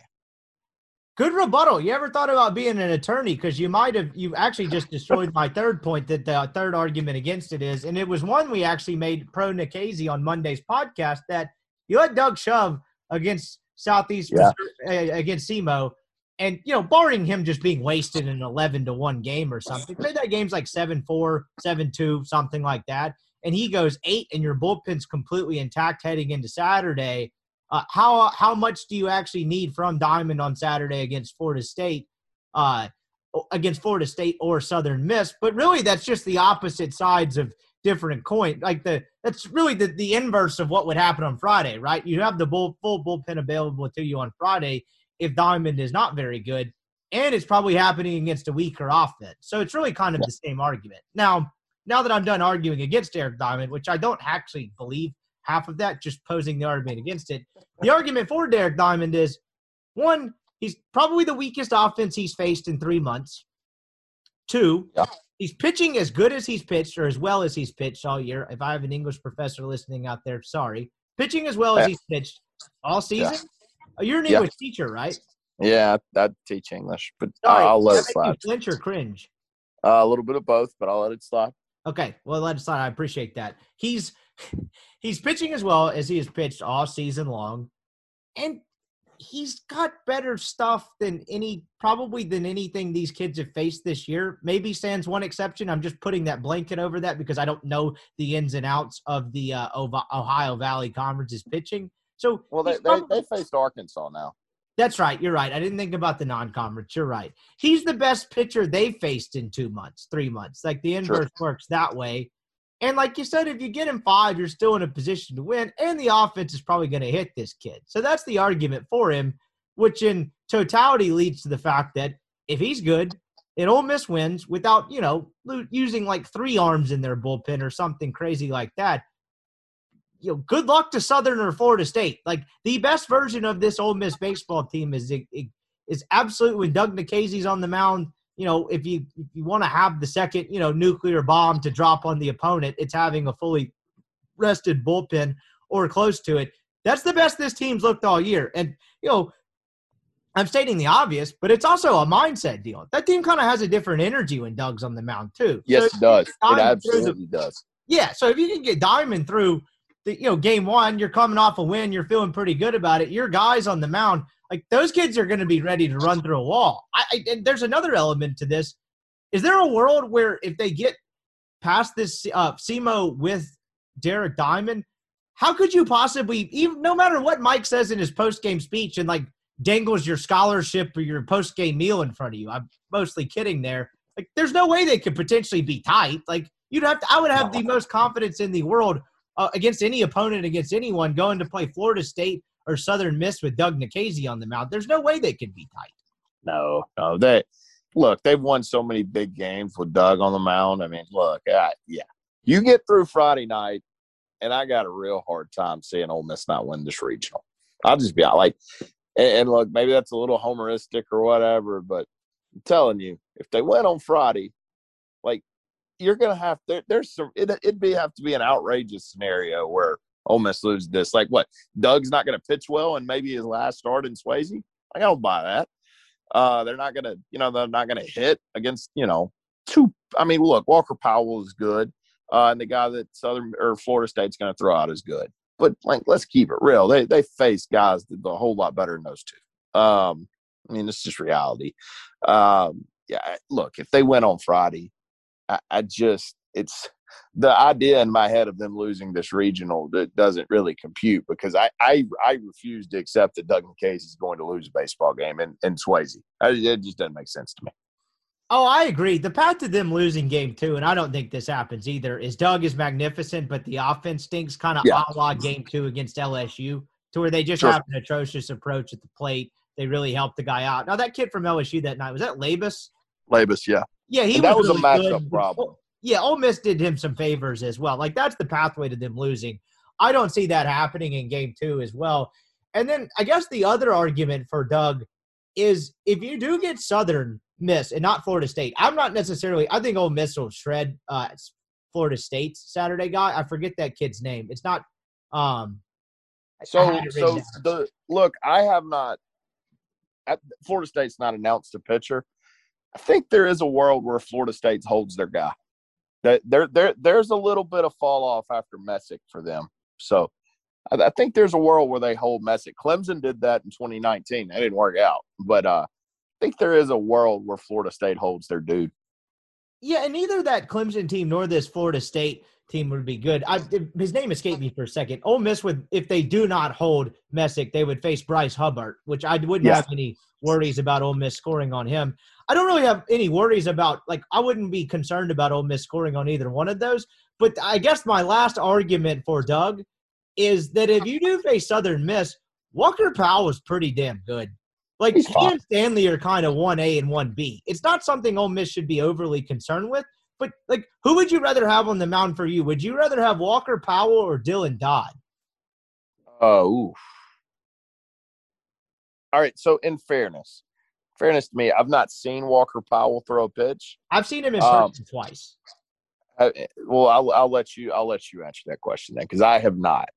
Good rebuttal. You ever thought about being an attorney? Because you might have, you actually just destroyed my third point that the third argument against it is, and it was one we actually made pro Nikhazy on Monday's podcast that you let Doug shove against Southeast Yeah. Uh, against SEMO, and you know, barring him just being wasted in an eleven to one game or something, say that game's like 7-4, 7-2, something like that, and he goes eight, and your bullpen's completely intact heading into Saturday. Uh, how how much do you actually need from Diamond on Saturday against Florida State? Uh, against Florida State or Southern Miss, but really that's just the opposite sides of different coin. Like the that's really the, the inverse of what would happen on Friday, right? You have the bull, full bullpen available to you on Friday if Diamond is not very good, and it's probably happening against a weaker offense. So it's really kind of the same argument. Now, now that I'm done arguing against Derek Diamond, which I don't actually believe half of that, just posing the argument against it. The argument for Derek Diamond is one, he's probably the weakest offense he's faced in three months. Two, Yeah. he's pitching as good as he's pitched or as well as he's pitched all year. If I have an English professor listening out there, sorry. Pitching as well as he's pitched all season. Oh, you're an Yeah. English teacher, right? Yeah, I, teach English, but Sorry. I'll let it that make you slide. Flinch or cringe? Uh, a little bit of both, but I'll let it slide. Okay, well, let us slide. I appreciate that. He's he's pitching as well as he has pitched all season long, and he's got better stuff than any probably than anything these kids have faced this year. Maybe sans one exception. I'm just putting that blanket over that because I don't know the ins and outs of the uh, Ohio Valley Conference's pitching. So Well, they, they, they faced Arkansas now. that's right. You're right. I didn't think about the non-conference. You're right. He's the best pitcher they faced in two months, three months. Like the inverse works that way. And like you said, if you get him five, you're still in a position to win. And the offense is probably going to hit this kid. So that's the argument for him, which in totality leads to the fact that if he's good, and Ole Miss wins without, you know, using like three arms in their bullpen or something crazy like that, you know, good luck to Southern or Florida State. Like the best version of this Ole Miss baseball team is is absolutely when Doug Nikhazy's on the mound. You know, if you if you want to have the second, you know, nuclear bomb to drop on the opponent, it's having a fully rested bullpen or close to it. That's the best this team's looked all year. And you know, I'm stating the obvious, but it's also a mindset deal. That team kind of has a different energy when Doug's on the mound too. Yes, So it does. It Diamond throws a- absolutely does. yeah, so if you can get Diamond through the you know game one, you're coming off a win, you're feeling pretty good about it. Your guys on the mound, like those kids are going to be ready to run through a wall. I, I and there's another element to this. Is there a world where if they get past this uh, SEMO with Derek Diamond, how could you possibly even no matter what Mike says in his post game speech and like dangles your scholarship or your post game meal in front of you? I'm mostly kidding there. Like, there's no way they could potentially be tight. Like, you'd have to. I would have the most confidence in the world uh, against any opponent, against anyone going to play Florida State or Southern Miss with Doug Nikhazy on the mound. There's no way they could be tight. No, no. They look. They've won so many big games with Doug on the mound. I mean, look. I, yeah, you get through Friday night, and I got a real hard time seeing Ole Miss not win this regional. I'll just be like, and, and look, maybe that's a little homeristic or whatever, but I'm telling you, if they win on Friday, you're gonna have there, there's some it, it'd be have to be an outrageous scenario where Ole Miss loses this. Like what? Doug's not gonna pitch well, and maybe his last start in Swayze. I don't buy that. Uh, they're not gonna, you know, they're not gonna hit against, you know, two. I mean, look, Walker Powell is good, uh, and the guy that Southern or Florida State's gonna throw out is good. But like, let's keep it real. They they face guys that a whole lot better than those two. Um, I mean, it's just reality. Um, yeah, look, if they went on Friday, I, I just it's the idea in my head of them losing this regional that doesn't really compute because I I, I refuse to accept that Doug Nikhazy is going to lose a baseball game in, in Swayze. I, it just doesn't make sense to me. Oh, I agree. The path to them losing game two, and I don't think this happens either, is Doug is magnificent, but the offense stinks kind of Yeah. a la game two against LSU, to where they just Sure. have an atrocious approach at the plate. They really helped the guy out. Now, that kid from LSU that night, was that Labus? Labus, yeah, Yeah, he And that was a really matchup good. problem. Yeah, Ole Miss did him some favors as well. Like that's the pathway to them losing. I don't see that happening in game two as well. And then I guess the other argument for Doug is if you do get Southern, Miss and not Florida State. I'm not necessarily. I think Ole Miss will shred uh, Florida State's Saturday guy. I forget that kid's name. It's not. Um, So, so down. the look, I have not. At, Florida State's not announced a pitcher. I think there is a world where Florida State holds their guy. That there, there, there's a little bit of fall off after Messick for them. So, I, I think there's a world where they hold Messick. Clemson did that in 2019. That didn't work out, but uh, I think there is a world where Florida State holds their dude. Yeah, and neither that Clemson team nor this Florida State team would be good. I, his name escaped me for a second. Ole Miss would, if they do not hold Messick, they would face Bryce Hubbard, which I wouldn't Yeah. have any worries about Ole Miss scoring on him. I don't really have any worries about like I wouldn't be concerned about Ole Miss scoring on either one of those. But I guess my last argument for Doug is that if you do face Southern Miss, Walker Powell is pretty damn good. Like he and Stanley are kind of one A and one B. It's not something Ole Miss should be overly concerned with. But like, who would you rather have on the mound for you? Would you rather have Walker Powell or Dylan Dodd? Oh, oof. All right. So, in fairness, fairness to me, I've not seen Walker Powell throw a pitch. I've seen him in Um, twice. Uh, well, I'll, I'll let you. I'll let you answer that question then, because I have not.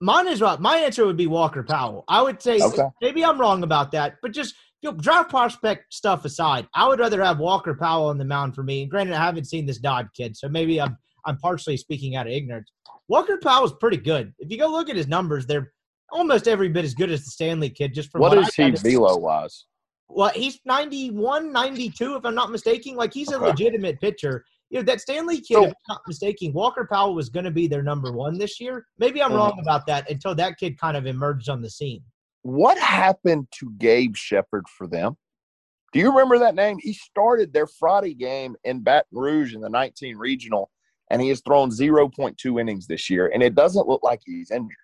Mine is right. My answer would be Walker Powell. I would say Okay. maybe I'm wrong about that, but just you know, draft prospect stuff aside, I would rather have Walker Powell on the mound for me. And granted, I haven't seen this Dodd kid, so maybe I'm I'm partially speaking out of ignorance. Walker Powell is pretty good. If you go look at his numbers, they're almost every bit as good as the Stanley kid. Just from what what is I he velo wise? Well, he's 91, 92, if I'm not mistaken. Like he's a Okay. legitimate pitcher. You know, that Stanley kid, So- if I'm not mistaken, Walker Powell was going to be their number one this year. Maybe I'm Mhm. wrong about that until that kid kind of emerged on the scene. What happened to Gabe Shepard for them? Do you remember that name? He started their Friday game in Baton Rouge in the 19 regional, and he has thrown 0.2 innings this year, and it doesn't look like he's injured.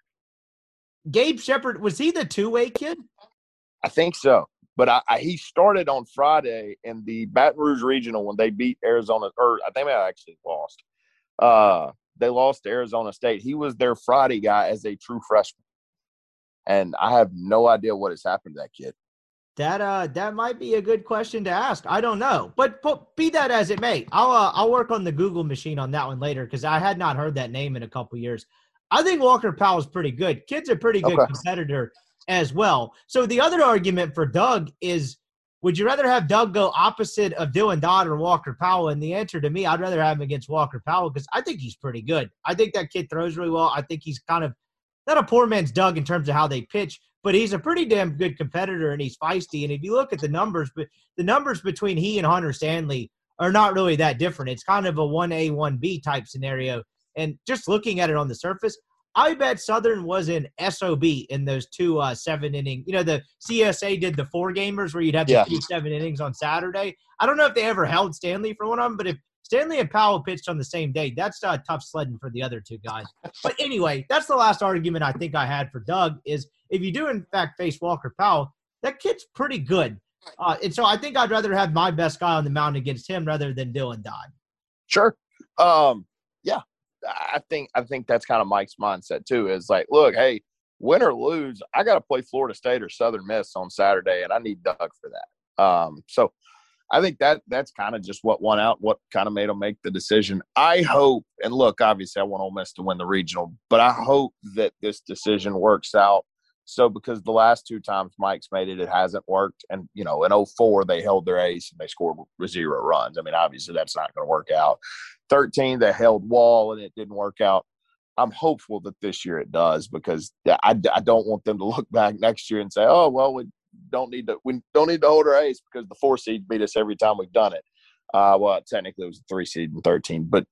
Gabe Shepard, was he the two way kid? I think so. But I, I, he started on Friday in the Baton Rouge Regional when they beat Arizona, or I think they actually lost. Uh, they lost to Arizona State. He was their Friday guy as a true freshman, and I have no idea what has happened to that kid. That uh, that might be a good question to ask. I don't know, but, but be that as it may, I'll uh, I'll work on the Google machine on that one later because I had not heard that name in a couple years. I think Walker Powell is pretty good. Kid's a pretty good Okay. competitor as well. So the other argument for Doug is, would you rather have Doug go opposite of Dylan Dodd or Walker Powell? And the answer to me, I'd rather have him against Walker Powell because I think he's pretty good. I think that kid throws really well. I think he's kind of not a poor man's Doug in terms of how they pitch, but he's a pretty damn good competitor and he's feisty. And if you look at the numbers, but the numbers between he and Hunter Stanley are not really that different. It's kind of a one A one B type scenario. And just looking at it on the surface, I bet Southern was in SOB in those two uh, seven inning. You know, the C-USA did the four gamers where you'd have the Yeah. two seven innings on Saturday. I don't know if they ever held Stanley for one of them, but if Stanley and Powell pitched on the same day, that's tough sledding for the other two guys. But anyway, that's the last argument I think I had for Doug is if you do in fact face Walker Powell, that kid's pretty good. Uh, and so I think I'd rather have my best guy on the mound against him rather than Dylan Dodd. Sure. Um, yeah, I think I think that's kind of Mike's mindset too. Is like, look, hey, win or lose, I got to play Florida State or Southern Miss on Saturday, and I need Doug for that. Um, so I think that that's kind of just what won out, what kind of made them make the decision. I hope, and look, obviously, I want Ole Miss to win the regional, but I hope that this decision works out. So because the last two times Mike's made it, it hasn't worked. And you know, in 04, they held their ace and they scored zero runs. I mean, obviously, that's not going to work out. 13, they held Wahl and it didn't work out. I'm hopeful that this year it does because I, I don't want them to look back next year and say, oh well, we don't need to we don't need to hold our ace because the four seed beat us every time we've done it. Uh, well, technically it was a three seed and 13, but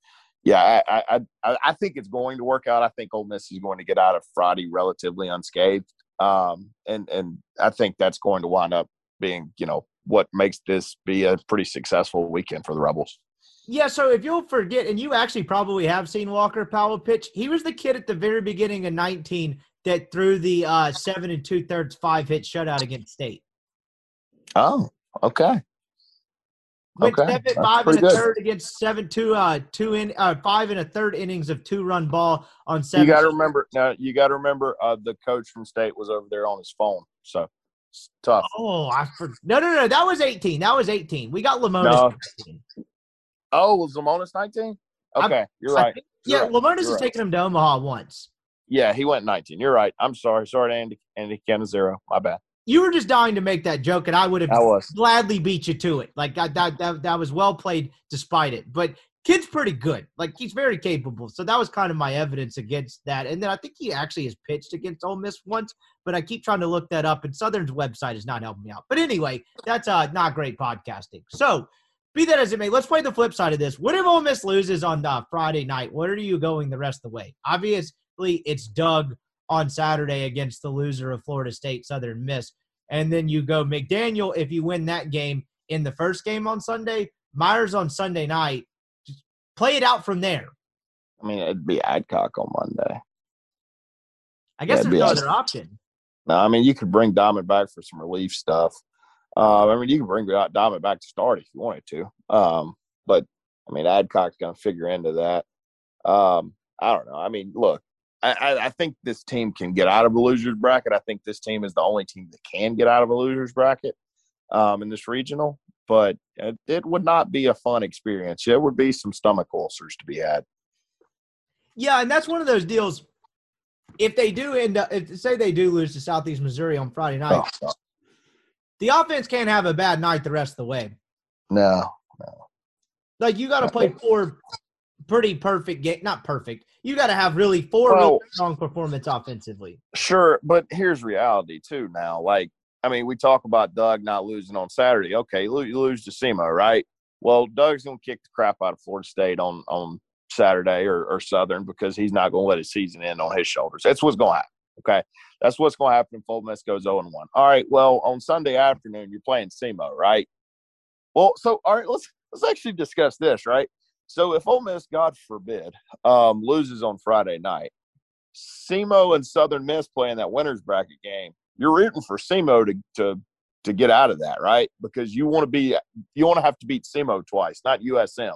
yeah, I, I I I think it's going to work out. I think Ole Miss is going to get out of Friday relatively unscathed, um, and and I think that's going to wind up being you know what makes this be a pretty successful weekend for the Rebels. Yeah, so if you'll forget, and you actually probably have seen Walker Powell pitch, he was the kid at the very beginning of 19 that threw the uh, seven and two thirds five hit shutout against State. Oh, okay. Went Okay, seven, five and a good. third against seven two uh two in uh five and a third innings of two run ball on seven. You got to remember now. You got to remember uh, the coach from state was over there on his phone. So It's tough. Oh, I for, no, no, no. That was 18. That was 18. We got Lemonis No. Oh, was Lemonis 19? I'm- Okay, you're right. think- You're yeah, right. Lemonis has right. taken him to Omaha once. Yeah, he went 19. You're right. I'm sorry. Sorry to Andy Andy Cannizaro. My bad. You were just dying to make that joke, and I would have I gladly beat you to it. Like that, that, that, that was well played despite it. But kid's pretty good. Like he's very capable. So that was kind of my evidence against that. And then I think he actually has pitched against Ole Miss once, but I keep trying to look that up, and Southern's website is not helping me out. But anyway, that's uh not great podcasting. So be that as it may, let's play the flip side of this. What if Ole Miss loses on uh, Friday night? What are you going the rest of the way? Obviously, it's Doug on Saturday against the loser of Florida State Southern Miss. And then you go McDaniel if you win that game in the first game on Sunday, Myers on Sunday night. Just play it out from there. I mean, it'd be Adcock on Monday. I guess Yeah, there's no other option. No, I mean, you could bring Diamond back for some relief stuff. Uh, I mean, you can bring Diamond back to start if you wanted to. Um, but I mean, Adcock's going to figure into that. Um, I don't know. I mean, look, I, I, think this team can get out of a loser's bracket. I think this team is the only team that can get out of a loser's bracket um, in this regional. But it, it would not be a fun experience. It would be some stomach ulcers to be had. Yeah, and that's one of those deals. If they do end up, if, say they do lose to Southeast Missouri on Friday night, Oh, the offense can't have a bad night the rest of the way. No, no, Like you got to play four pretty perfect game, not perfect. You got to have really four really Well- strong performance offensively. Sure, but here's reality too. Now, like I mean, we talk about Doug not losing on Saturday. Okay, you lose to SEMO, right? Well, Doug's gonna kick the crap out of Florida State on on Saturday or, or Southern because he's not gonna let his season end on his shoulders. That's what's gonna happen. Okay, that's what's gonna happen if Ole Miss goes zero and one. All right. Well, on Sunday afternoon, you're playing SEMO, right? Well, so all right, let's let's actually discuss this, right? So if Ole Miss, God forbid, um, loses on Friday night, SEMO and Southern Miss playing that winners bracket game, you're rooting for SEMO to to to get out of that, right? Because you want to be you want to have to beat SEMO twice, not USM.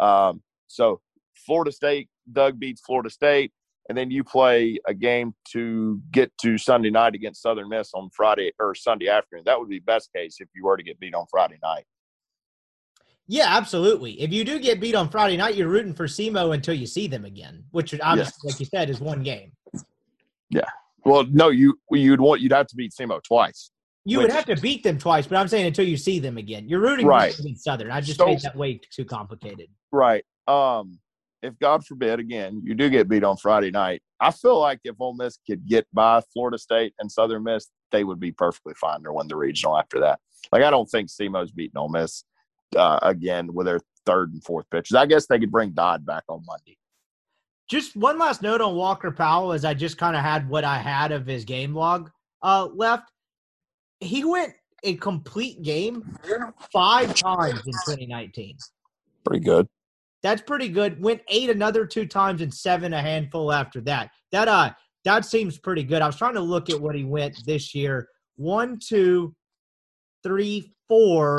Um, so Florida State, Doug beats Florida State, and then you play a game to get to Sunday night against Southern Miss on Friday or Sunday afternoon. That would be best case if you were to get beat on Friday night. Yeah, absolutely. If you do get beat on Friday night, you're rooting for SEMO until you see them again, which obviously, like you said, is one game. Yeah. Well, no, you you'd want you'd have to beat SEMO twice. You would have to beat them twice, but I'm saying until you see them again. You're rooting Right. against Southern. I just So- made that way too complicated. Right. Um, if God forbid, again, you do get beat on Friday night, I feel like if Ole Miss could get by Florida State and Southern Miss, they would be perfectly fine to win the regional after that. Like, I don't think SEMO's beating Ole Miss uh, again with their third and fourth pitches. I guess they could bring Dodd back on Monday. Just one last note on Walker Powell, as I just kind of had what I had of his game log uh, left. He went a complete game five times in 2019. Pretty good. That's pretty good. Went eight another two times and seven a handful after that. That uh that seems pretty good. I was trying to look at what he went this year. One, two, three, four.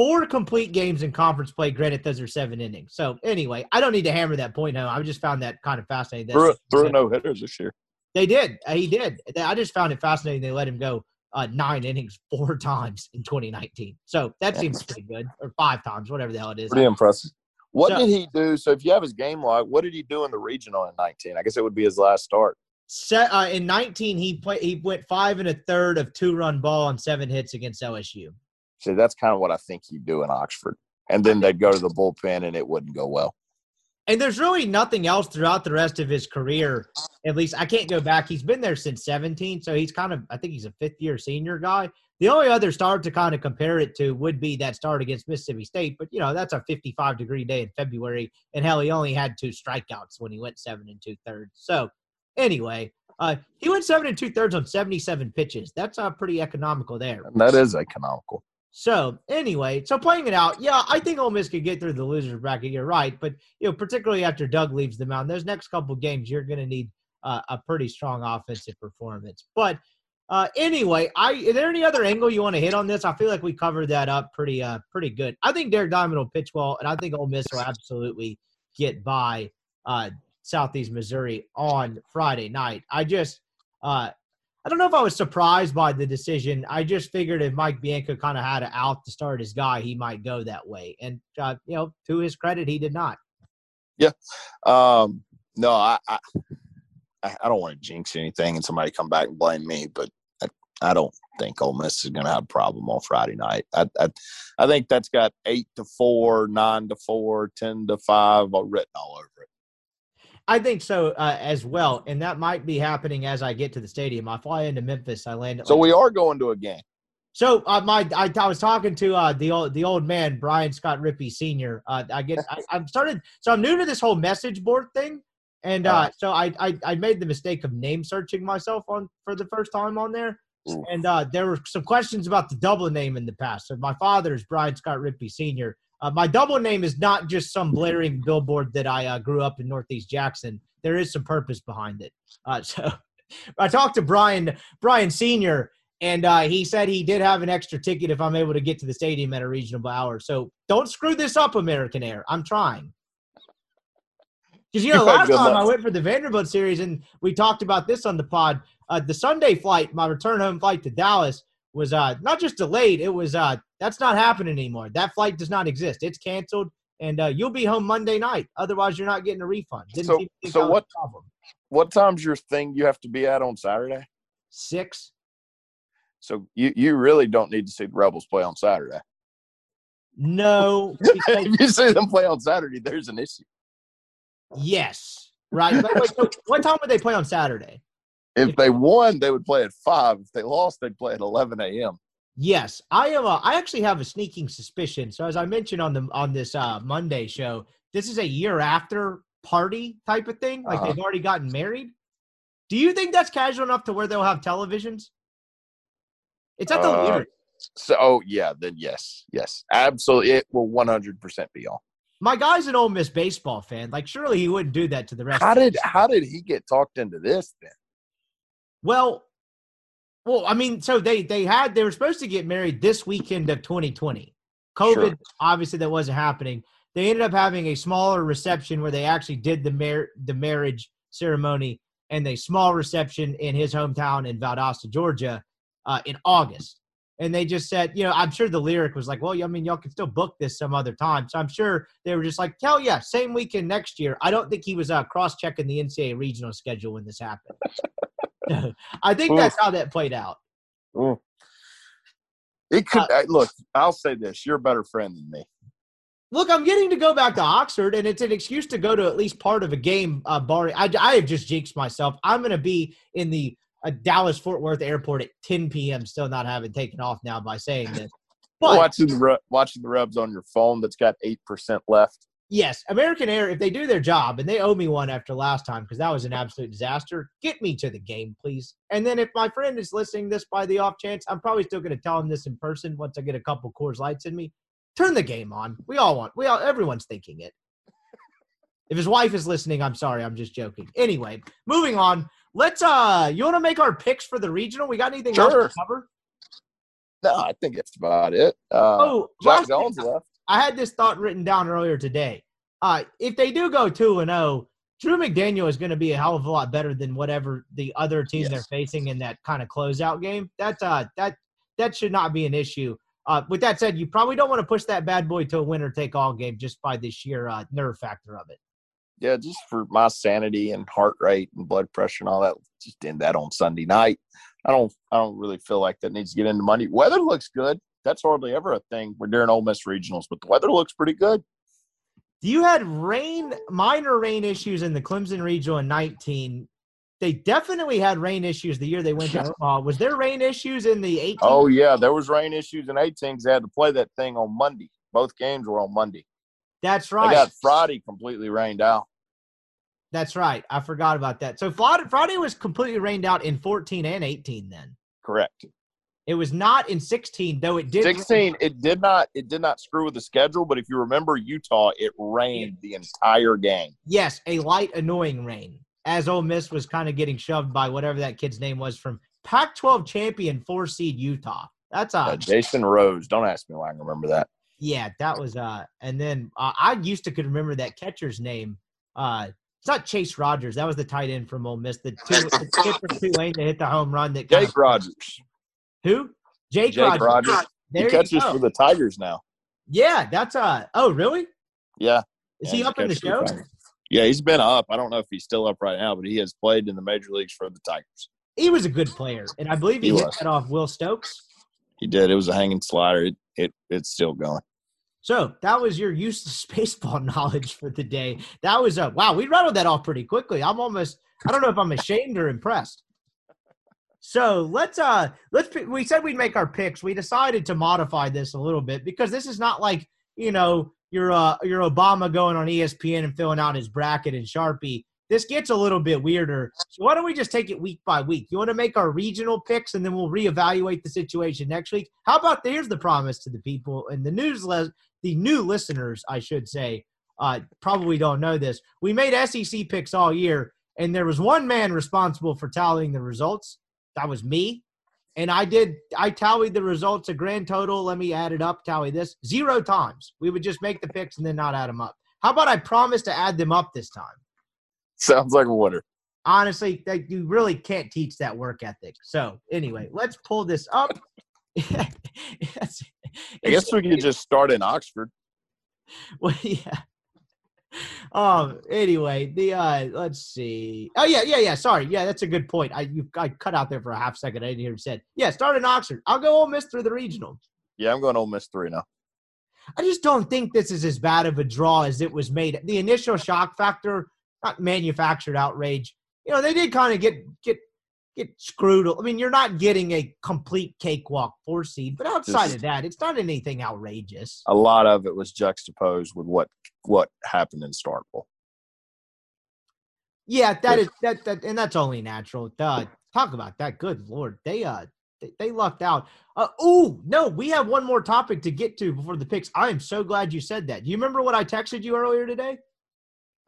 Four complete games in conference play. Granted, those are seven innings. So anyway, I don't need to hammer that point home. I just found that kind of fascinating. that- Threw, threw no hitters this year. They did. Uh, He did. I just found it fascinating. They let him go uh, nine innings four times in 2019. So that seems pretty good, or five times, whatever the hell it is. Pretty impressive. What So- did he do? So, if you have his game log, what did he do in the regional in 19? I guess it would be his last start. Set, uh, in 19, he played. He went five and a third of two run ball and seven hits against LSU. See, that's kind of what I think he'd do in Oxford. And then they'd go to the bullpen and it wouldn't go well. And there's really nothing else throughout the rest of his career. At least I can't go back. He's been there since 17, so he's kind of. I think he's a fifth year senior guy. The only other start to kind of compare it to would be that start against Mississippi State, but you know that's a 55 degree day in February, and hell, he only had two strikeouts when he went seven and two thirds. So anyway, uh, he went seven and two thirds on 77 pitches. That's uh, pretty economical there. That is economical. So anyway, so playing it out, yeah, I think Ole Miss could get through the losers bracket. You're right, but you know, particularly after Doug leaves the mound, those next couple games, you're going to need uh, a pretty strong offensive performance. But uh, anyway, I is there any other angle you want to hit on this? I feel like we covered that up pretty uh pretty good. I think Derek Diamond will pitch well, and I think Ole Miss will absolutely get by uh, Southeast Missouri on Friday night. I just uh, I don't know if I was surprised by the decision. I just figured if Mike Bianco kind of had it out to start his guy, he might go that way. And uh, you know, to his credit, he did not. Yeah. Um, no, I, I, I don't want to jinx anything and somebody come back and blame me, but I, I don't think Ole Miss is going to have a problem on Friday night. I, I, I think that's got eight to four, nine to four, ten to five written all over it. I think so uh, as well, and that might be happening as I get to the stadium. I fly into Memphis. I land. At So like- we are going to a game. So uh, my I, I was talking to uh, the old the old man Brian Scott Rippey Senior. Uh, I get I, I've started so I'm new to this whole message board thing, and uh, Uh-huh. so I, I I made the mistake of name searching myself on for the first time on there, and uh, there were some questions about the double name in the past. So my father is Brian Scott Rippey Senior. Uh, my double name is not just some blaring billboard that I uh, grew up in Northeast Jackson. There is some purpose behind it. Uh, so I talked to Brian Brian Senior and uh, he said he did have an extra ticket if I'm able to get to the stadium at a reasonable hour. So don't screw this up, American Air. I'm trying. Because you know, last time luck. I went for the Vanderbilt series, and we talked about this on the pod. Uh, the Sunday flight, my return home flight to Dallas, was uh, not just delayed. It was uh, that's not happening anymore. That flight does not exist. It's canceled, and uh, you'll be home Monday night. Otherwise, you're not getting a refund. Didn't So- so what- Problem. What time's your thing you have to be at on Saturday? Six. So you, you really don't need to see the Rebels play on Saturday. No, if you see them play on Saturday, there's an issue. Yes. Right. But wait, so what time would they play on Saturday? If they won, they would play at five. If they lost, they'd play at 11 a.m. Yes, I am. A, I actually have a sneaking suspicion. So as I mentioned on the on this uh, Monday show, this is a year after party type of thing. Like Uh-huh. they've already gotten married. Do you think that's casual enough to where they'll have televisions? It's at the Uh, Lyric. So, oh, yeah, then yes, yes, absolutely. It will 100% be on. My guy's an Ole Miss baseball fan. Like, surely he wouldn't do that to the rest. How of the did how did he get talked into this then? Well, well, I mean, so they they had they were supposed to get married this weekend of 2020. COVID, Sure. obviously, that wasn't happening. They ended up having a smaller reception where they actually did the mar- the marriage ceremony and a small reception in his hometown in Valdosta, Georgia, uh, in August. And they just said, you know, I'm sure the lyric was like, well, I mean, y'all can still book this some other time. So I'm sure they were just like, hell yeah, same weekend next year. I don't think he was uh, cross checking the NCAA regional schedule when this happened. I think that's how that played out. It could Uh, look. I'll say this: you're a better friend than me. Look, I'm getting to go back to Oxford, and it's an excuse to go to at least part of a game. Uh, bar, I, I have just jinxed myself. I'm going to be in the uh, Dallas Fort Worth airport at 10 p.m. Still not having taken off now by saying this. But watching the watching the Rebs on your phone that's got eight percent left. Yes, American Air, if they do their job, and they owe me one after last time because that was an absolute disaster, get me to the game, please. And then if my friend is listening this by the off chance, I'm probably still going to tell him this in person once I get a couple Coors Lights in me. Turn the game on. We all want. We all. Everyone's thinking it. If his wife is listening, I'm sorry. I'm just joking. Anyway, moving on. Let's. uh You want to make our picks for the regional? We got anything else to cover? No, I think that's about it. Uh, Oh, Jack Jones thing- left. I had this thought written down earlier today. Uh, if they do go two and zero, Drew McDaniel is going to be a hell of a lot better than whatever the other team they're facing in that kind of closeout game. That's uh that that should not be an issue. Uh, with that said, you probably don't want to push that bad boy to a winner take all game just by the sheer uh, nerve factor of it. Yeah, just for my sanity and heart rate and blood pressure and all that. Just end that on Sunday night. I don't. I don't really feel like that needs to get into Monday. Weather looks good. That's hardly ever a thing. We're during Ole Miss regionals, but the weather looks pretty good. You had rain, minor rain issues in the Clemson regional in 19. They definitely had rain issues the year they went to Omaha. Was there rain issues in the 18? Oh yeah, there was rain issues in 18. 'cause They had to play that thing on Monday. Both games were on Monday. that's right. I got Friday completely rained out. That's right. I forgot about that. So Friday, Friday was completely rained out in 14 and 18 then. Correct. It was not in 16, though it did. 16. It did not. It did not screw with the schedule. But if you remember Utah, it rained the entire game. Yes, a light, annoying rain. As Ole Miss was kind of getting shoved by whatever that kid's name was from Pac 12 champion, four seed Utah. That's Uh, uh, Jayson Rose. Don't ask me why I can remember that. yeah, that was uh, and then uh, I used to could remember that catcher's name. Uh, It's not Chase Rogers. That was the tight end from Ole Miss. The, two, the kid from Tulane that hit the home run. That Jake Rogers. Who? Jake, Jake Rogers. Rogers. There he catches for the Tigers now. Yeah, that's uh. Oh, really? Yeah. Is Yeah, he up in the show? Yeah, he's been up. I don't know if he's still up right now, but he has played in the major leagues for the Tigers. He was a good player, and I believe he, He hit that off Will Stokes. He did. It was a hanging slider. It, it it's still going. So that was your useless baseball knowledge for the day. That was a wow. We rattled that off pretty quickly. I'm almost. I don't know if I'm ashamed or impressed. So let's uh let's we said we'd make our picks. We decided to modify this a little bit because this is not like you know your uh your Obama going on ESPN and filling out his bracket in Sharpie. This gets a little bit weirder. So why don't we just take it week by week? You want to make our regional picks and then we'll reevaluate the situation next week. How about here's the promise to the people and the newsletter the new listeners, I should say, uh, probably don't know this. We made SEC picks all year, and there was one man responsible for tallying the results. That was me. And I did, I tallied the results, a grand total. Let me add it up, tally this zero times. We would just make the picks and then not add them up. How about I promise to add them up this time? Sounds like a winner. Honestly, that you really can't teach that work ethic. So, anyway, let's pull this up. I guess we could just start in Oxford. Well, yeah. Um. Anyway, the uh. Let's see. Oh yeah, yeah, yeah. Sorry. Yeah, that's a good point. I you I cut out there for a half second. I didn't hear you said. Yeah, start in Oxford. I'll go Ole Miss through the regional. Yeah, I'm going Ole Miss three now. I just don't think this is as bad of a draw as it was made. The initial shock factor, not manufactured outrage. You know, they did kind of get get get screwed. I mean, you're not getting a complete cakewalk four seed, but outside Just- of that, it's not anything outrageous. A lot of it was juxtaposed with what what happened in Starkville. Yeah, that is that that, and that's only natural. Uh, talk about that. Good lord, they uh they, they lucked out. Uh, oh no, we have one more topic to get to before the picks. I am so glad you said that. Do you remember what I texted you earlier today?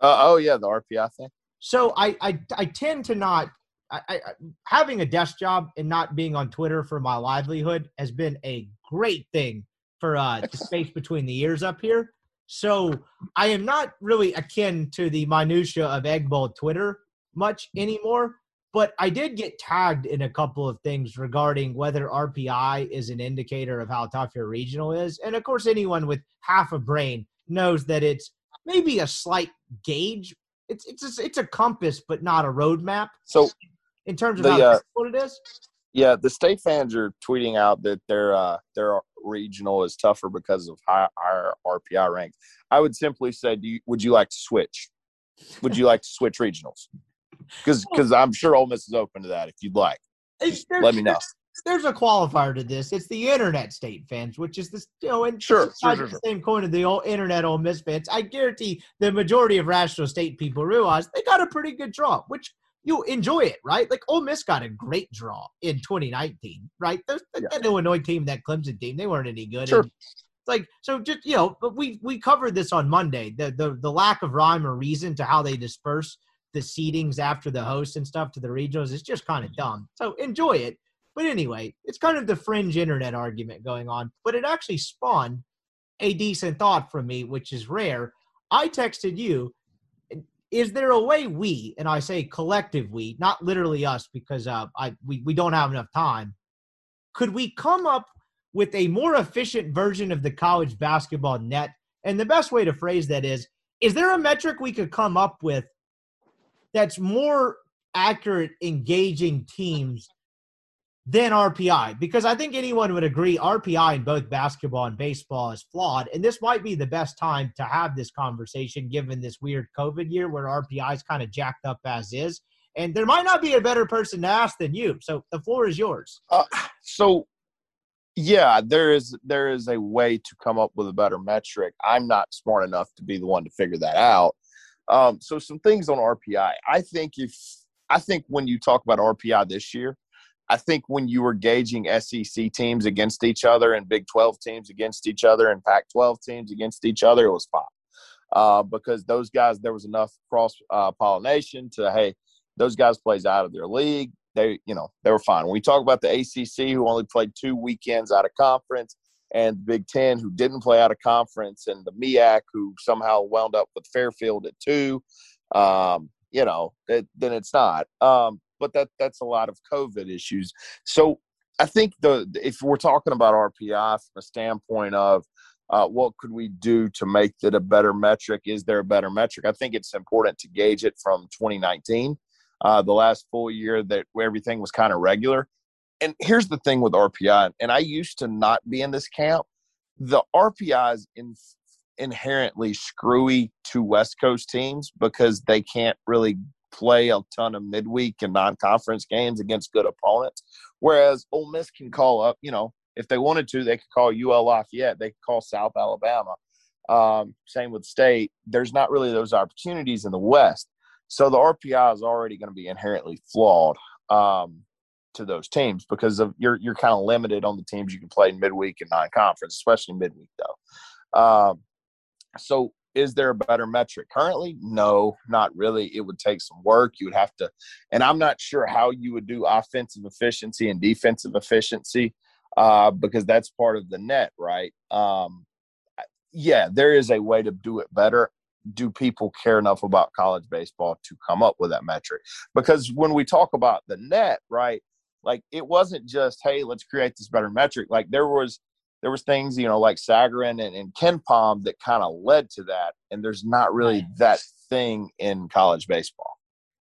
Uh, oh yeah, the RPI thing. So I I, I tend to not. I, I, having a desk job and not being on Twitter for my livelihood has been a great thing for uh, the space between the ears up here. So I am not really akin to the minutia of Egg Bowl Twitter much anymore. But I did get tagged in a couple of things regarding whether RPI is an indicator of how tough your regional is. And of course, anyone with half a brain knows that it's maybe a slight gauge. It's it's a, it's a compass, but not a roadmap So in terms of The, how uh, difficult it is. yeah, the state fans are tweeting out that their uh, their regional is tougher because of high, higher RPI ranks. I would simply say, do you, would you like to switch? Would you like to switch regionals? Because because I'm sure Ole Miss is open to that. If you'd like, let me know. There's a qualifier to this. It's the internet state fans, which is this, you know, and Sure, sure, sure, the sure. same coin of the old internet Ole Miss fans. I guarantee the majority of rational state people realize they got a pretty good draw, which you enjoy it, right? Like Ole Miss got a great draw in 2019, right? Those, that, Yeah. that Illinois team, that Clemson team, they weren't any good. Sure. And It's like so, just you know, but we we covered this on Monday. The the the lack of rhyme or reason to how they disperse the seedings after the host and stuff to the regionals is just kind of mm-hmm. dumb. So enjoy it. But anyway, it's kind of the fringe internet argument going on. But it actually spawned a decent thought from me, which is rare. I texted you. Is there a way we, and I say collective we, not literally us, because uh, I we, we don't have enough time, could we come up with a more efficient version of the college basketball net? And the best way to phrase that is is there a metric we could come up with that's more accurate engaging teams than RPI? Because I think anyone would agree RPI in both basketball and baseball is flawed. And this might be the best time to have this conversation given this weird COVID year where RPI is kind of jacked up as is. And there might not be a better person to ask than you. So the floor is yours. Uh, so yeah there is there is a way to come up with a better metric i'm not smart enough to be the one to figure that out um, so some things on rpi i think if i think when you talk about rpi this year i think when you were gauging sec teams against each other and big 12 teams against each other and pac 12 teams against each other it was fine uh, because those guys there was enough cross uh, pollination to hey those guys plays out of their league they you know they were fine. When we talk about the ACC, who only played two weekends out of conference, and the Big Ten, who didn't play out of conference, and the MAAC, who somehow wound up with Fairfield at two, um, you know, it, then it's not. Um, but that that's a lot of COVID issues. So I think the if we're talking about RPI from a standpoint of uh, what could we do to make it a better metric? Is there a better metric? I think it's important to gauge it from 2019, uh, the last full year that everything was kind of regular. And here's the thing with RPI, and I used to not be in this camp. The RPI is in, inherently screwy to West Coast teams because they can't really play a ton of midweek and non-conference games against good opponents. Whereas Ole Miss can call up, you know, if they wanted to, they could call UL Lafayette. They could call South Alabama. Um, same with State. There's not really those opportunities in the West. So the RPI is already going to be inherently flawed um, to those teams because of you're you're kind of limited on the teams you can play midweek and non-conference, especially midweek though. Um, so is there a better metric? Currently no not really. It would take some work. You would have to and i'm not sure how you would do offensive efficiency and defensive efficiency uh, because that's part of the net right? Um, yeah there is a way to do it better. Do people care enough about college baseball to come up with that metric? Because when we talk about the net right like it wasn't just hey let's create this better metric. Like there was there was things you know like Sagarin and, and KenPom that kind of led to that, and there's not really right. that thing in college baseball.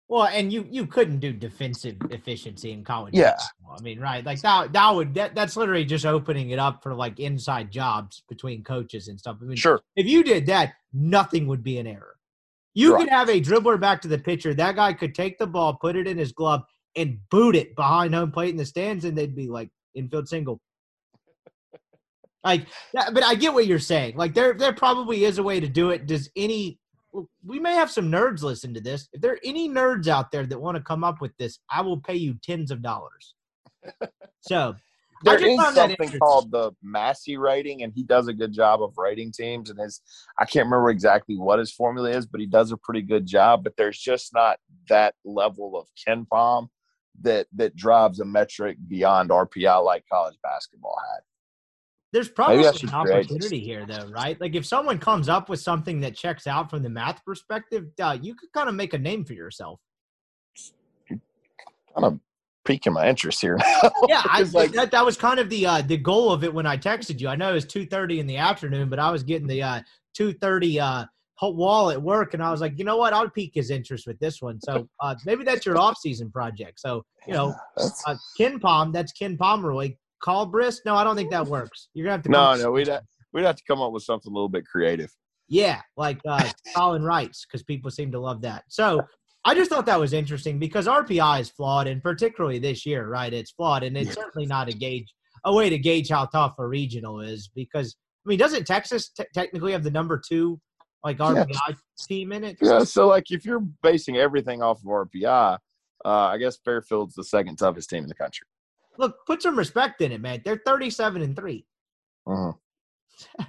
Well, and you you couldn't do defensive efficiency in college. Yeah, baseball. I mean, right? Like that that would that, that's literally just opening it up for like inside jobs between coaches and stuff. I mean, sure. If you did that, nothing would be an error. You right. could have a dribbler back to the pitcher. That guy could take the ball, put it in his glove, and boot it behind home plate in the stands, and they'd be like infield single. Like, but I get what you're saying. Like, there there probably is a way to do it. Does any? We may have some nerds listen to this. If there are any nerds out there that want to come up with this, I will pay you tens of dollars. So there is something called the Massey writing, and he does a good job of writing teams. And his, I can't remember exactly what his formula is, but he does a pretty good job. But there's just not that level of KenPom that that drives a metric beyond RPI like college basketball had. There's probably an opportunity here, though, right? Like if someone comes up with something that checks out from the math perspective, uh, you could kind of make a name for yourself. Kind of piquing my interest here. yeah, I, like, that, that was kind of the uh, the goal of it when I texted you. I know it was two thirty in the afternoon, but I was getting the uh, two thirty uh, wall at work, and I was like, you know what? I'll pique his interest with this one. So uh, maybe that's your off season project. So you know, uh, KenPom, that's Ken Pomeroy call Brisk? No, I don't think that works. You're gonna have to. No, no, we'd have, we'd have to come up with something a little bit creative. Yeah, like uh, Colin Wrights, because people seem to love that. So I just thought that was interesting because RPI is flawed, and particularly this year, right? It's flawed, and it's certainly not a gauge a way to gauge how tough a regional is. Because I mean, doesn't Texas t- technically have the number two like RPI yeah. team in it? Yeah. So like, if you're basing everything off of RPI, uh, I guess Fairfield's the second toughest team in the country. Look, put some respect in it, man. They're 37 and 3. Mm-hmm.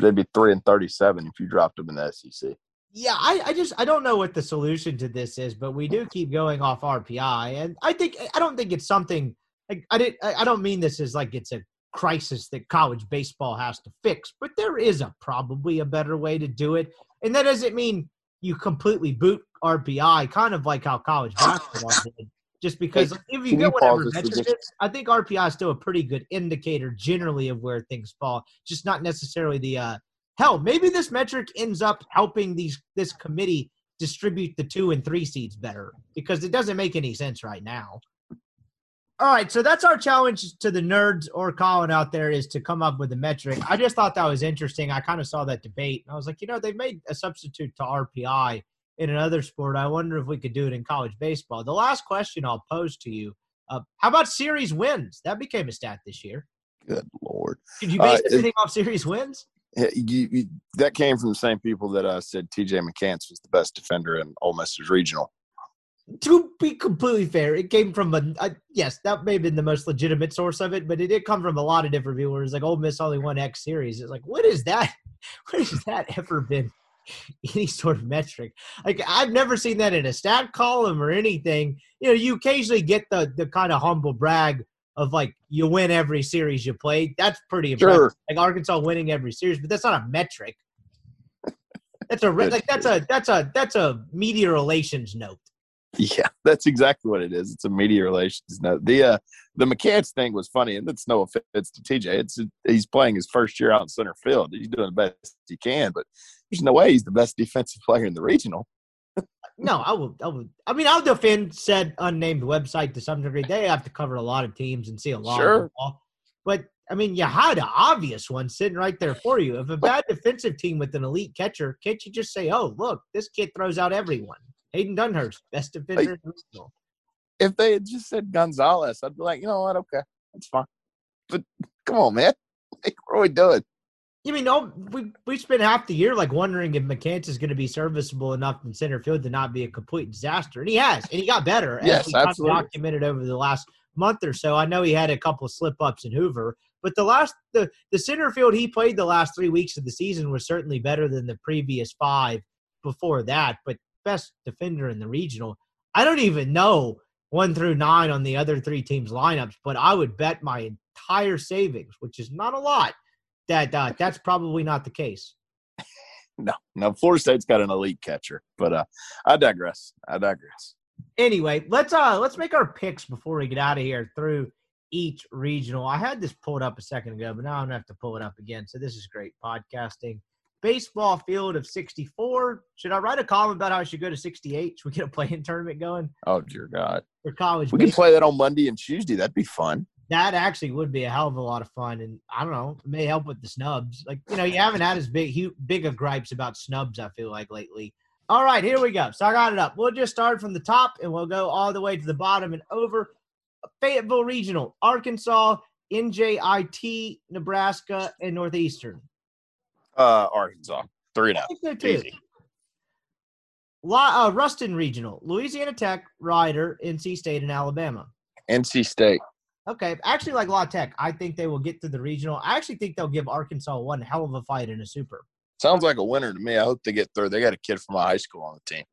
They'd be 3 and 37 if you dropped them in the SEC. Yeah, I, I just I don't know what the solution to this is, but we do keep going off RPI, and I think I don't think it's something like I didn't I don't mean this as like it's a crisis that college baseball has to fix, but there is a probably a better way to do it, and that doesn't mean you completely boot RPI, kind of like how college basketball did just because hey, if you get whatever metric is, I think RPI is still a pretty good indicator generally of where things fall, just not necessarily the uh, hell. Maybe this metric ends up helping these this committee distribute the two and three seeds better because it doesn't make any sense right now. All right, so that's our challenge to the nerds or Colin out there is to come up with a metric. I just thought that was interesting. I kind of saw that debate and I was like, you know, they've made a substitute to RPI in another sport. I wonder if we could do it in college baseball. The last question I'll pose to you: uh, How about series wins? That became a stat this year. Good lord! Did you base uh, anything off series wins? You, you, that came from the same people that uh, said T.J. McCants was the best defender in Ole Miss's regional. To be completely fair, it came from a, a, yes, that may have been the most legitimate source of it, but it did come from a lot of different viewers. Like Ole Miss only won X series. It's like, what is that? What has that ever been? any sort of metric. Like I've never seen that in a stat column or anything. You know, you occasionally get the the kind of humble brag of like you win every series you play. That's pretty impressive. Sure. Like Arkansas winning every series, but that's not a metric. That's a re- like that's a that's a that's a media relations note. Yeah, that's exactly what it is. It's a media relations note. The uh, the McCants thing was funny, and that's no offense to TJ. It's he's playing his first year out in center field. He's doing the best he can, but there's no way he's the best defensive player in the regional. No, I will. I will. I mean, I'll defend said unnamed website to some degree. They have to cover a lot of teams and see a lot Sure. of. But I mean, you had an obvious one sitting right there for you. If a bad defensive team with an elite catcher, can't you just say, "Oh, look, this kid throws out everyone"? Hayden Dunhurst, best defender in the regional. If they had just said Gonzalez, I'd be like, you know what? Okay, that's fine. But come on, man. Like, what are we doing? You mean, no, we we spent half the year like wondering if McCants is going to be serviceable enough in center field to not be a complete disaster, and he has, and he got better. Yes, absolutely. documented over the last month or so. I know he had a couple of slip ups in Hoover, but the last the the center field he played the last three weeks of the season was certainly better than the previous five before that. But best defender in the regional, I don't even know one through nine on the other three teams' lineups, but I would bet my entire savings, which is not a lot, that uh, that's probably not the case. No, no. Florida State's got an elite catcher, but uh, I digress. I digress. Anyway, let's uh let's make our picks before we get out of here through each regional. I had this pulled up a second ago, but now I'm gonna have to pull it up again. So this is great podcasting. Baseball field of 64. Should I write a column about how I should go to 68? Should we get a playing tournament going Oh dear God, for college? we can play that on Monday and Tuesday. That'd be fun. That actually would be a hell of a lot of fun, and I don't know, it may help with the snubs. Like you know, you haven't had as big big of gripes about snubs. I feel like lately. All right, here we go. So I got it up. We'll just start from the top, and we'll go all the way to the bottom and over. Fayetteville Regional, Arkansas, NJIT, Nebraska, and Northeastern. Uh, Arkansas three and out. think so too. Easy. La- uh, Ruston Regional, Louisiana Tech, Rider, NC State, and Alabama. NC State. Okay, actually, like La Tech, I think they will get to the regional. I actually think they'll give Arkansas one hell of a fight in a super. Sounds like a winner to me. I hope they get through. They got a kid from my high school on the team.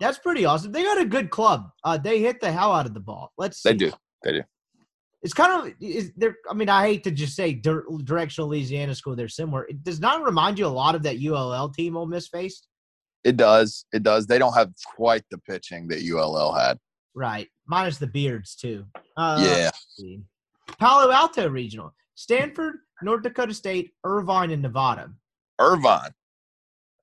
That's pretty awesome. They got a good club. Uh, they hit the hell out of the ball. Let's. See. They do. They do. It's kind of is there. I mean, I hate to just say dir- directional Louisiana school. They're similar. It does not remind you a lot of that ULL team Ole Miss faced. It does. It does. They don't have quite the pitching that ULL had. Right, minus the beards too. Uh, yeah. Palo Alto Regional, Stanford, North Dakota State, Irvine, and Nevada. Irvine.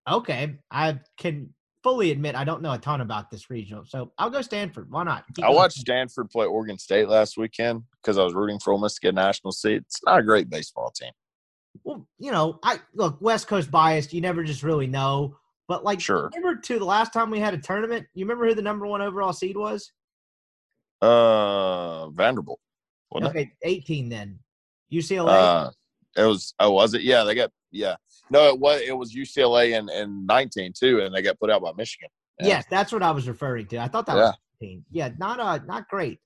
Okay, I can fully admit I don't know a ton about this regional, so I'll go Stanford. Why not? Keep I going. watched Stanford play Oregon State last weekend because I was rooting for Ole Miss to get a national seat. It's not a great baseball team. Well, you know, I look West Coast biased. You never just really know. But like, Sure. remember to the last time we had a tournament? You remember who the number one overall seed was? Uh, Vanderbilt. Wasn't it? Okay, eighteen then. UCLA. Uh, it was. Oh, was it? Yeah, they got. Yeah. No, it was. It was UCLA in, in 19 too, and they got put out by Michigan. yeah. Yes, that's what I was referring to. I thought that was 18. Yeah, not uh, not great.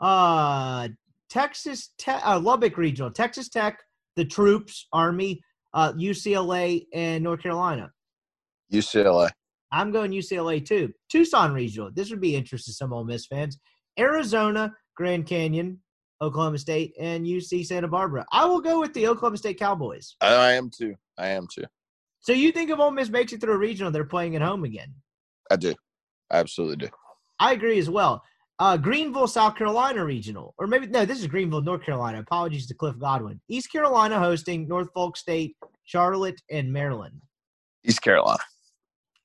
Uh, Texas Tech, uh, Lubbock Regional, Texas Tech, the Troops, Army, uh, UCLA, and North Carolina. UCLA. I'm going UCLA too. Tucson Regional. This would be interesting to some Ole Miss fans. Arizona, Grand Canyon, Oklahoma State, and UC Santa Barbara. I will go with the Oklahoma State Cowboys. I, am too. I am too. So you think if Ole Miss makes it through a regional, they're playing at home again? I do. I absolutely do. I agree as well. Uh, Greenville, South Carolina regional, or maybe no, this is Greenville, North Carolina. Apologies to Cliff Godwin. East Carolina hosting Norfolk State, Charlotte, and Maryland. East Carolina.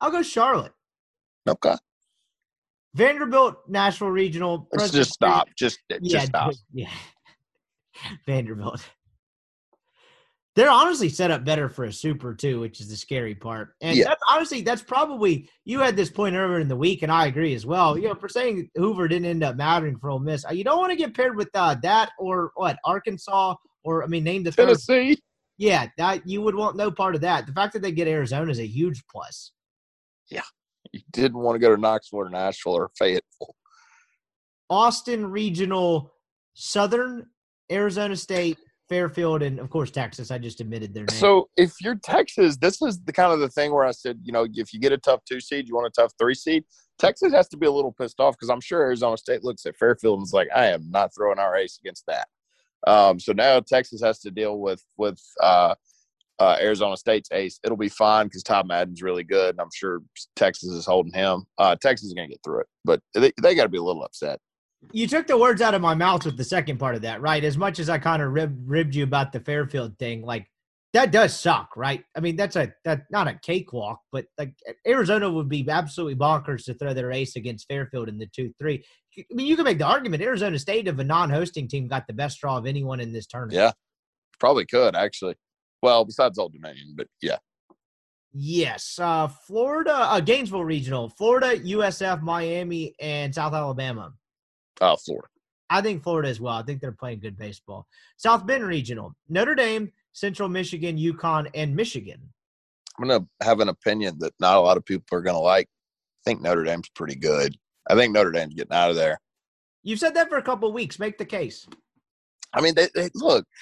I'll go Charlotte. Okay. Vanderbilt National Regional. Let's just stop. Just, Yeah, just stop. yeah. Vanderbilt. They're honestly set up better for a super too, which is the scary part. And Yeah. that's, honestly, that's probably you had this point earlier in the week, and I agree as well. You know, for saying Hoover didn't end up mattering for Ole Miss, uh, you don't want to get paired with uh, that or what Arkansas or I mean, name the third. Tennessee. Yeah, that you would want no part of that. The fact that they get Arizona is a huge plus. You didn't want to go to Knoxville or Nashville or Fayetteville. Austin Regional, Southern Arizona State, Fairfield, and of course Texas. I just admitted their name. So if you're Texas, this is the kind of the thing where I said, you know, if you get a tough two seed, you want a tough three seed. Texas has to be a little pissed off because I'm sure Arizona State looks at Fairfield and is like, I am not throwing our ace against that. Um, so now Texas has to deal with with uh, Uh, Arizona State's ace. It'll be fine because Ty Madden's really good, and I'm sure Texas is holding him. Uh, Texas is going to get through it, but they, they got to be a little upset. You took the words out of my mouth with the second part of that, right? As much as I kind of rib, ribbed you about the Fairfield thing, like that does suck, right? I mean, that's a that not a cakewalk, but like Arizona would be absolutely bonkers to throw their ace against Fairfield in the two three. I mean, you can make the argument Arizona State of a non-hosting team got the best draw of anyone in this tournament. Yeah, probably could actually. Well, besides Old Dominion, but yeah. Yes, uh, Florida, uh, Gainesville Regional, Florida, USF, Miami, and South Alabama. Uh, Florida. I think Florida as well. I think they're playing good baseball. South Bend Regional, Notre Dame, Central Michigan, UConn, and Michigan. I'm going to have an opinion that not a lot of people are going to like. I think Notre Dame's pretty good. I think Notre Dame's getting out of there. You've said that for a couple weeks. Make the case. I mean, they, they look.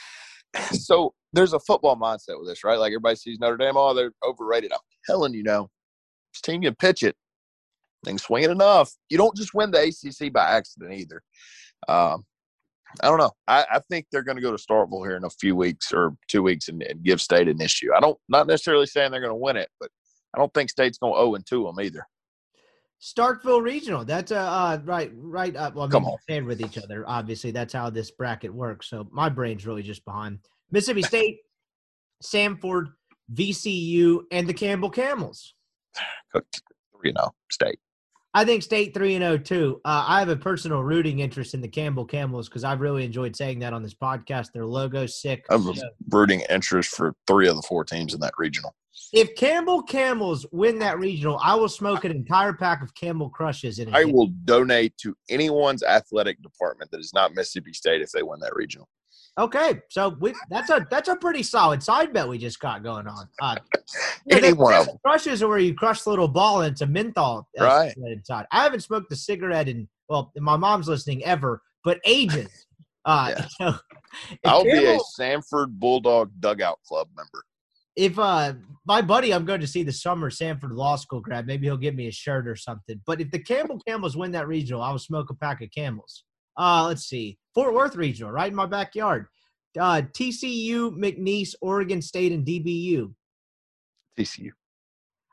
So there's a football mindset with this, right? Like everybody sees Notre Dame, oh, they're overrated. I'm telling you now, this team can pitch it. Things swinging enough. You don't just win the ACC by accident either. Um, I don't know. I, I think they're going to go to Starkville here in a few weeks or two weeks and, and give State an issue. I don't, not necessarily saying they're going to win it, but I don't think State's going to owe and to them either. Starkville Regional. That's uh, uh right, right up. Well, I mean, Come on. stand with each other. Obviously, that's how this bracket works. So my brain's really just behind Mississippi State, Samford, VCU, and the Campbell Camels. You know, State. I think State three and zero too. Uh, I have a personal rooting interest in the Campbell Camels because I've really enjoyed saying that on this podcast. Their logo's sick. I'm a rooting interest for three of the four teams in that regional. If Campbell Camels win that regional, I will smoke an entire pack of Campbell Crushes in. I will donate to anyone's athletic department that is not Mississippi State if they win that regional. Okay, so we that's a that's a pretty solid side bet we just got going on. Uh, Any one of them. crushes are where you crush the little ball and it's a menthol Right. inside. I haven't smoked a cigarette in well, my mom's listening ever, but ages. Uh, Yeah. so I'll be a Samford Bulldog dugout club member. if uh my buddy I'm going to see the summer Samford Law School grad, maybe he'll give me a shirt or something. But if the Campbell Camels win that regional, I will smoke a pack of Camels. Uh let's see. Fort Worth regional, right in my backyard. Uh TCU, McNeese, Oregon State, and DBU. TCU.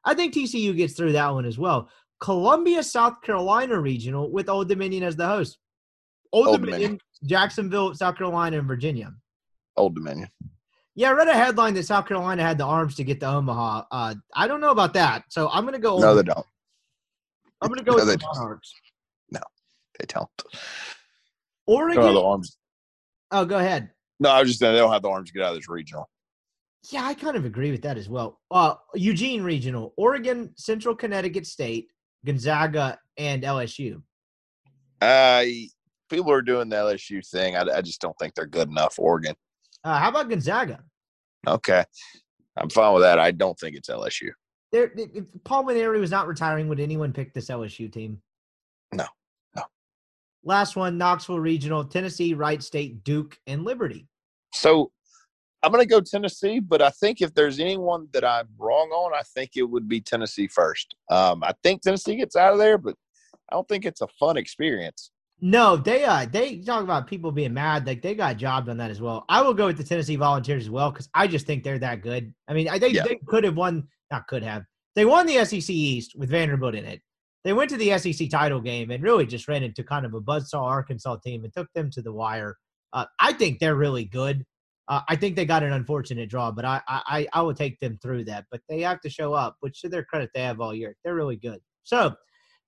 I think TCU gets through that one as well. Columbia, South Carolina regional with Old Dominion as the host. Old, Old Dominion, Dominion. Jacksonville, South Carolina, and Virginia. Old Dominion. Yeah, I read a headline that South Carolina had the arms to get to Omaha. Uh, I don't know about that, so I'm going to go. No, they don't. I'm going to go no, with the. Monarchs. They don't. Oregon. They the arms. oh, go ahead. No, I was just saying they don't have the arms to get out of this regional. Yeah, I kind of agree with that as well. Uh, Eugene regional, Oregon, Central Connecticut State, Gonzaga, and LSU. Uh, people are doing the LSU thing. I, I just don't think they're good enough. Oregon. Uh, how about Gonzaga? Okay. I'm fine with that. I don't think it's LSU. There, if Paul Mainieri was not retiring, would anyone pick this LSU team? No. Last one, Knoxville Regional, Tennessee, Wright State, Duke, and Liberty. So I'm going to go Tennessee, but I think if there's anyone that I'm wrong on, I think it would be Tennessee first. Um, I think Tennessee gets out of there, but I don't think it's a fun experience. No, they uh they talk about people being mad. Like they got jobbed on that as well. I will go with the Tennessee Volunteers as well because I just think they're that good. I mean, I think Yeah. they could have won, not could have. They won the SEC East with Vanderbilt in it. They went to the SEC title game and really just ran into kind of a buzzsaw Arkansas team and took them to the wire. Uh, I think they're really good. Uh, I think they got an unfortunate draw, but I, I I will take them through that. But they have to show up, which to their credit they have all year. They're really good. So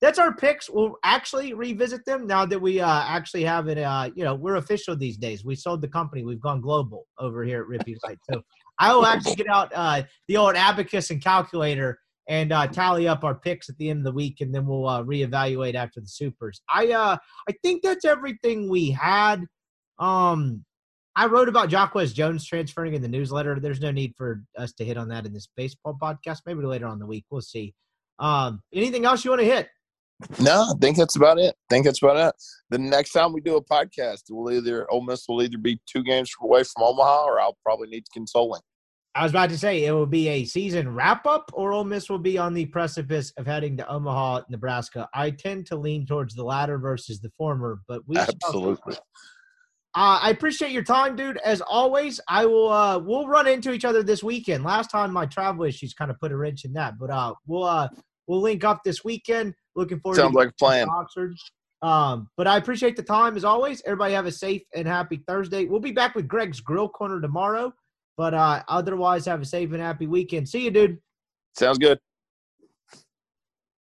that's our picks. We'll actually revisit them now that we uh, actually have it. Uh, you know, we're official these days. We sold the company. We've gone global over here at Rippy Light. So I will actually get out uh, the old abacus and calculator and uh, tally up our picks at the end of the week, and then we'll uh, reevaluate after the supers. I uh, I think that's everything we had. Um, I wrote about Jacquez Jones transferring in the newsletter. There's no need for us to hit on that in this baseball podcast. Maybe later on the week. We'll see. Um, anything else you want to hit? No, I think that's about it. I think that's about it. The next time we do a podcast, we'll either Ole Miss will either be two games away from Omaha, or I'll probably need consoling. I was about to say it will be a season wrap up, or Ole Miss will be on the precipice of heading to Omaha, Nebraska. I tend to lean towards the latter versus the former, but we. Absolutely. Uh, I appreciate your time, dude. As always, I will. Uh, we'll run into each other this weekend. Last time my travel issues kind of put a wrench in that, but uh, we'll uh, we'll link up this weekend. Looking forward. Sounds to like a plan. Oxford. Um, but I appreciate the time as always. Everybody have a safe and happy Thursday. We'll be back with Greg's Grill Corner tomorrow. But uh, otherwise, have a safe and happy weekend. See you, dude. Sounds good.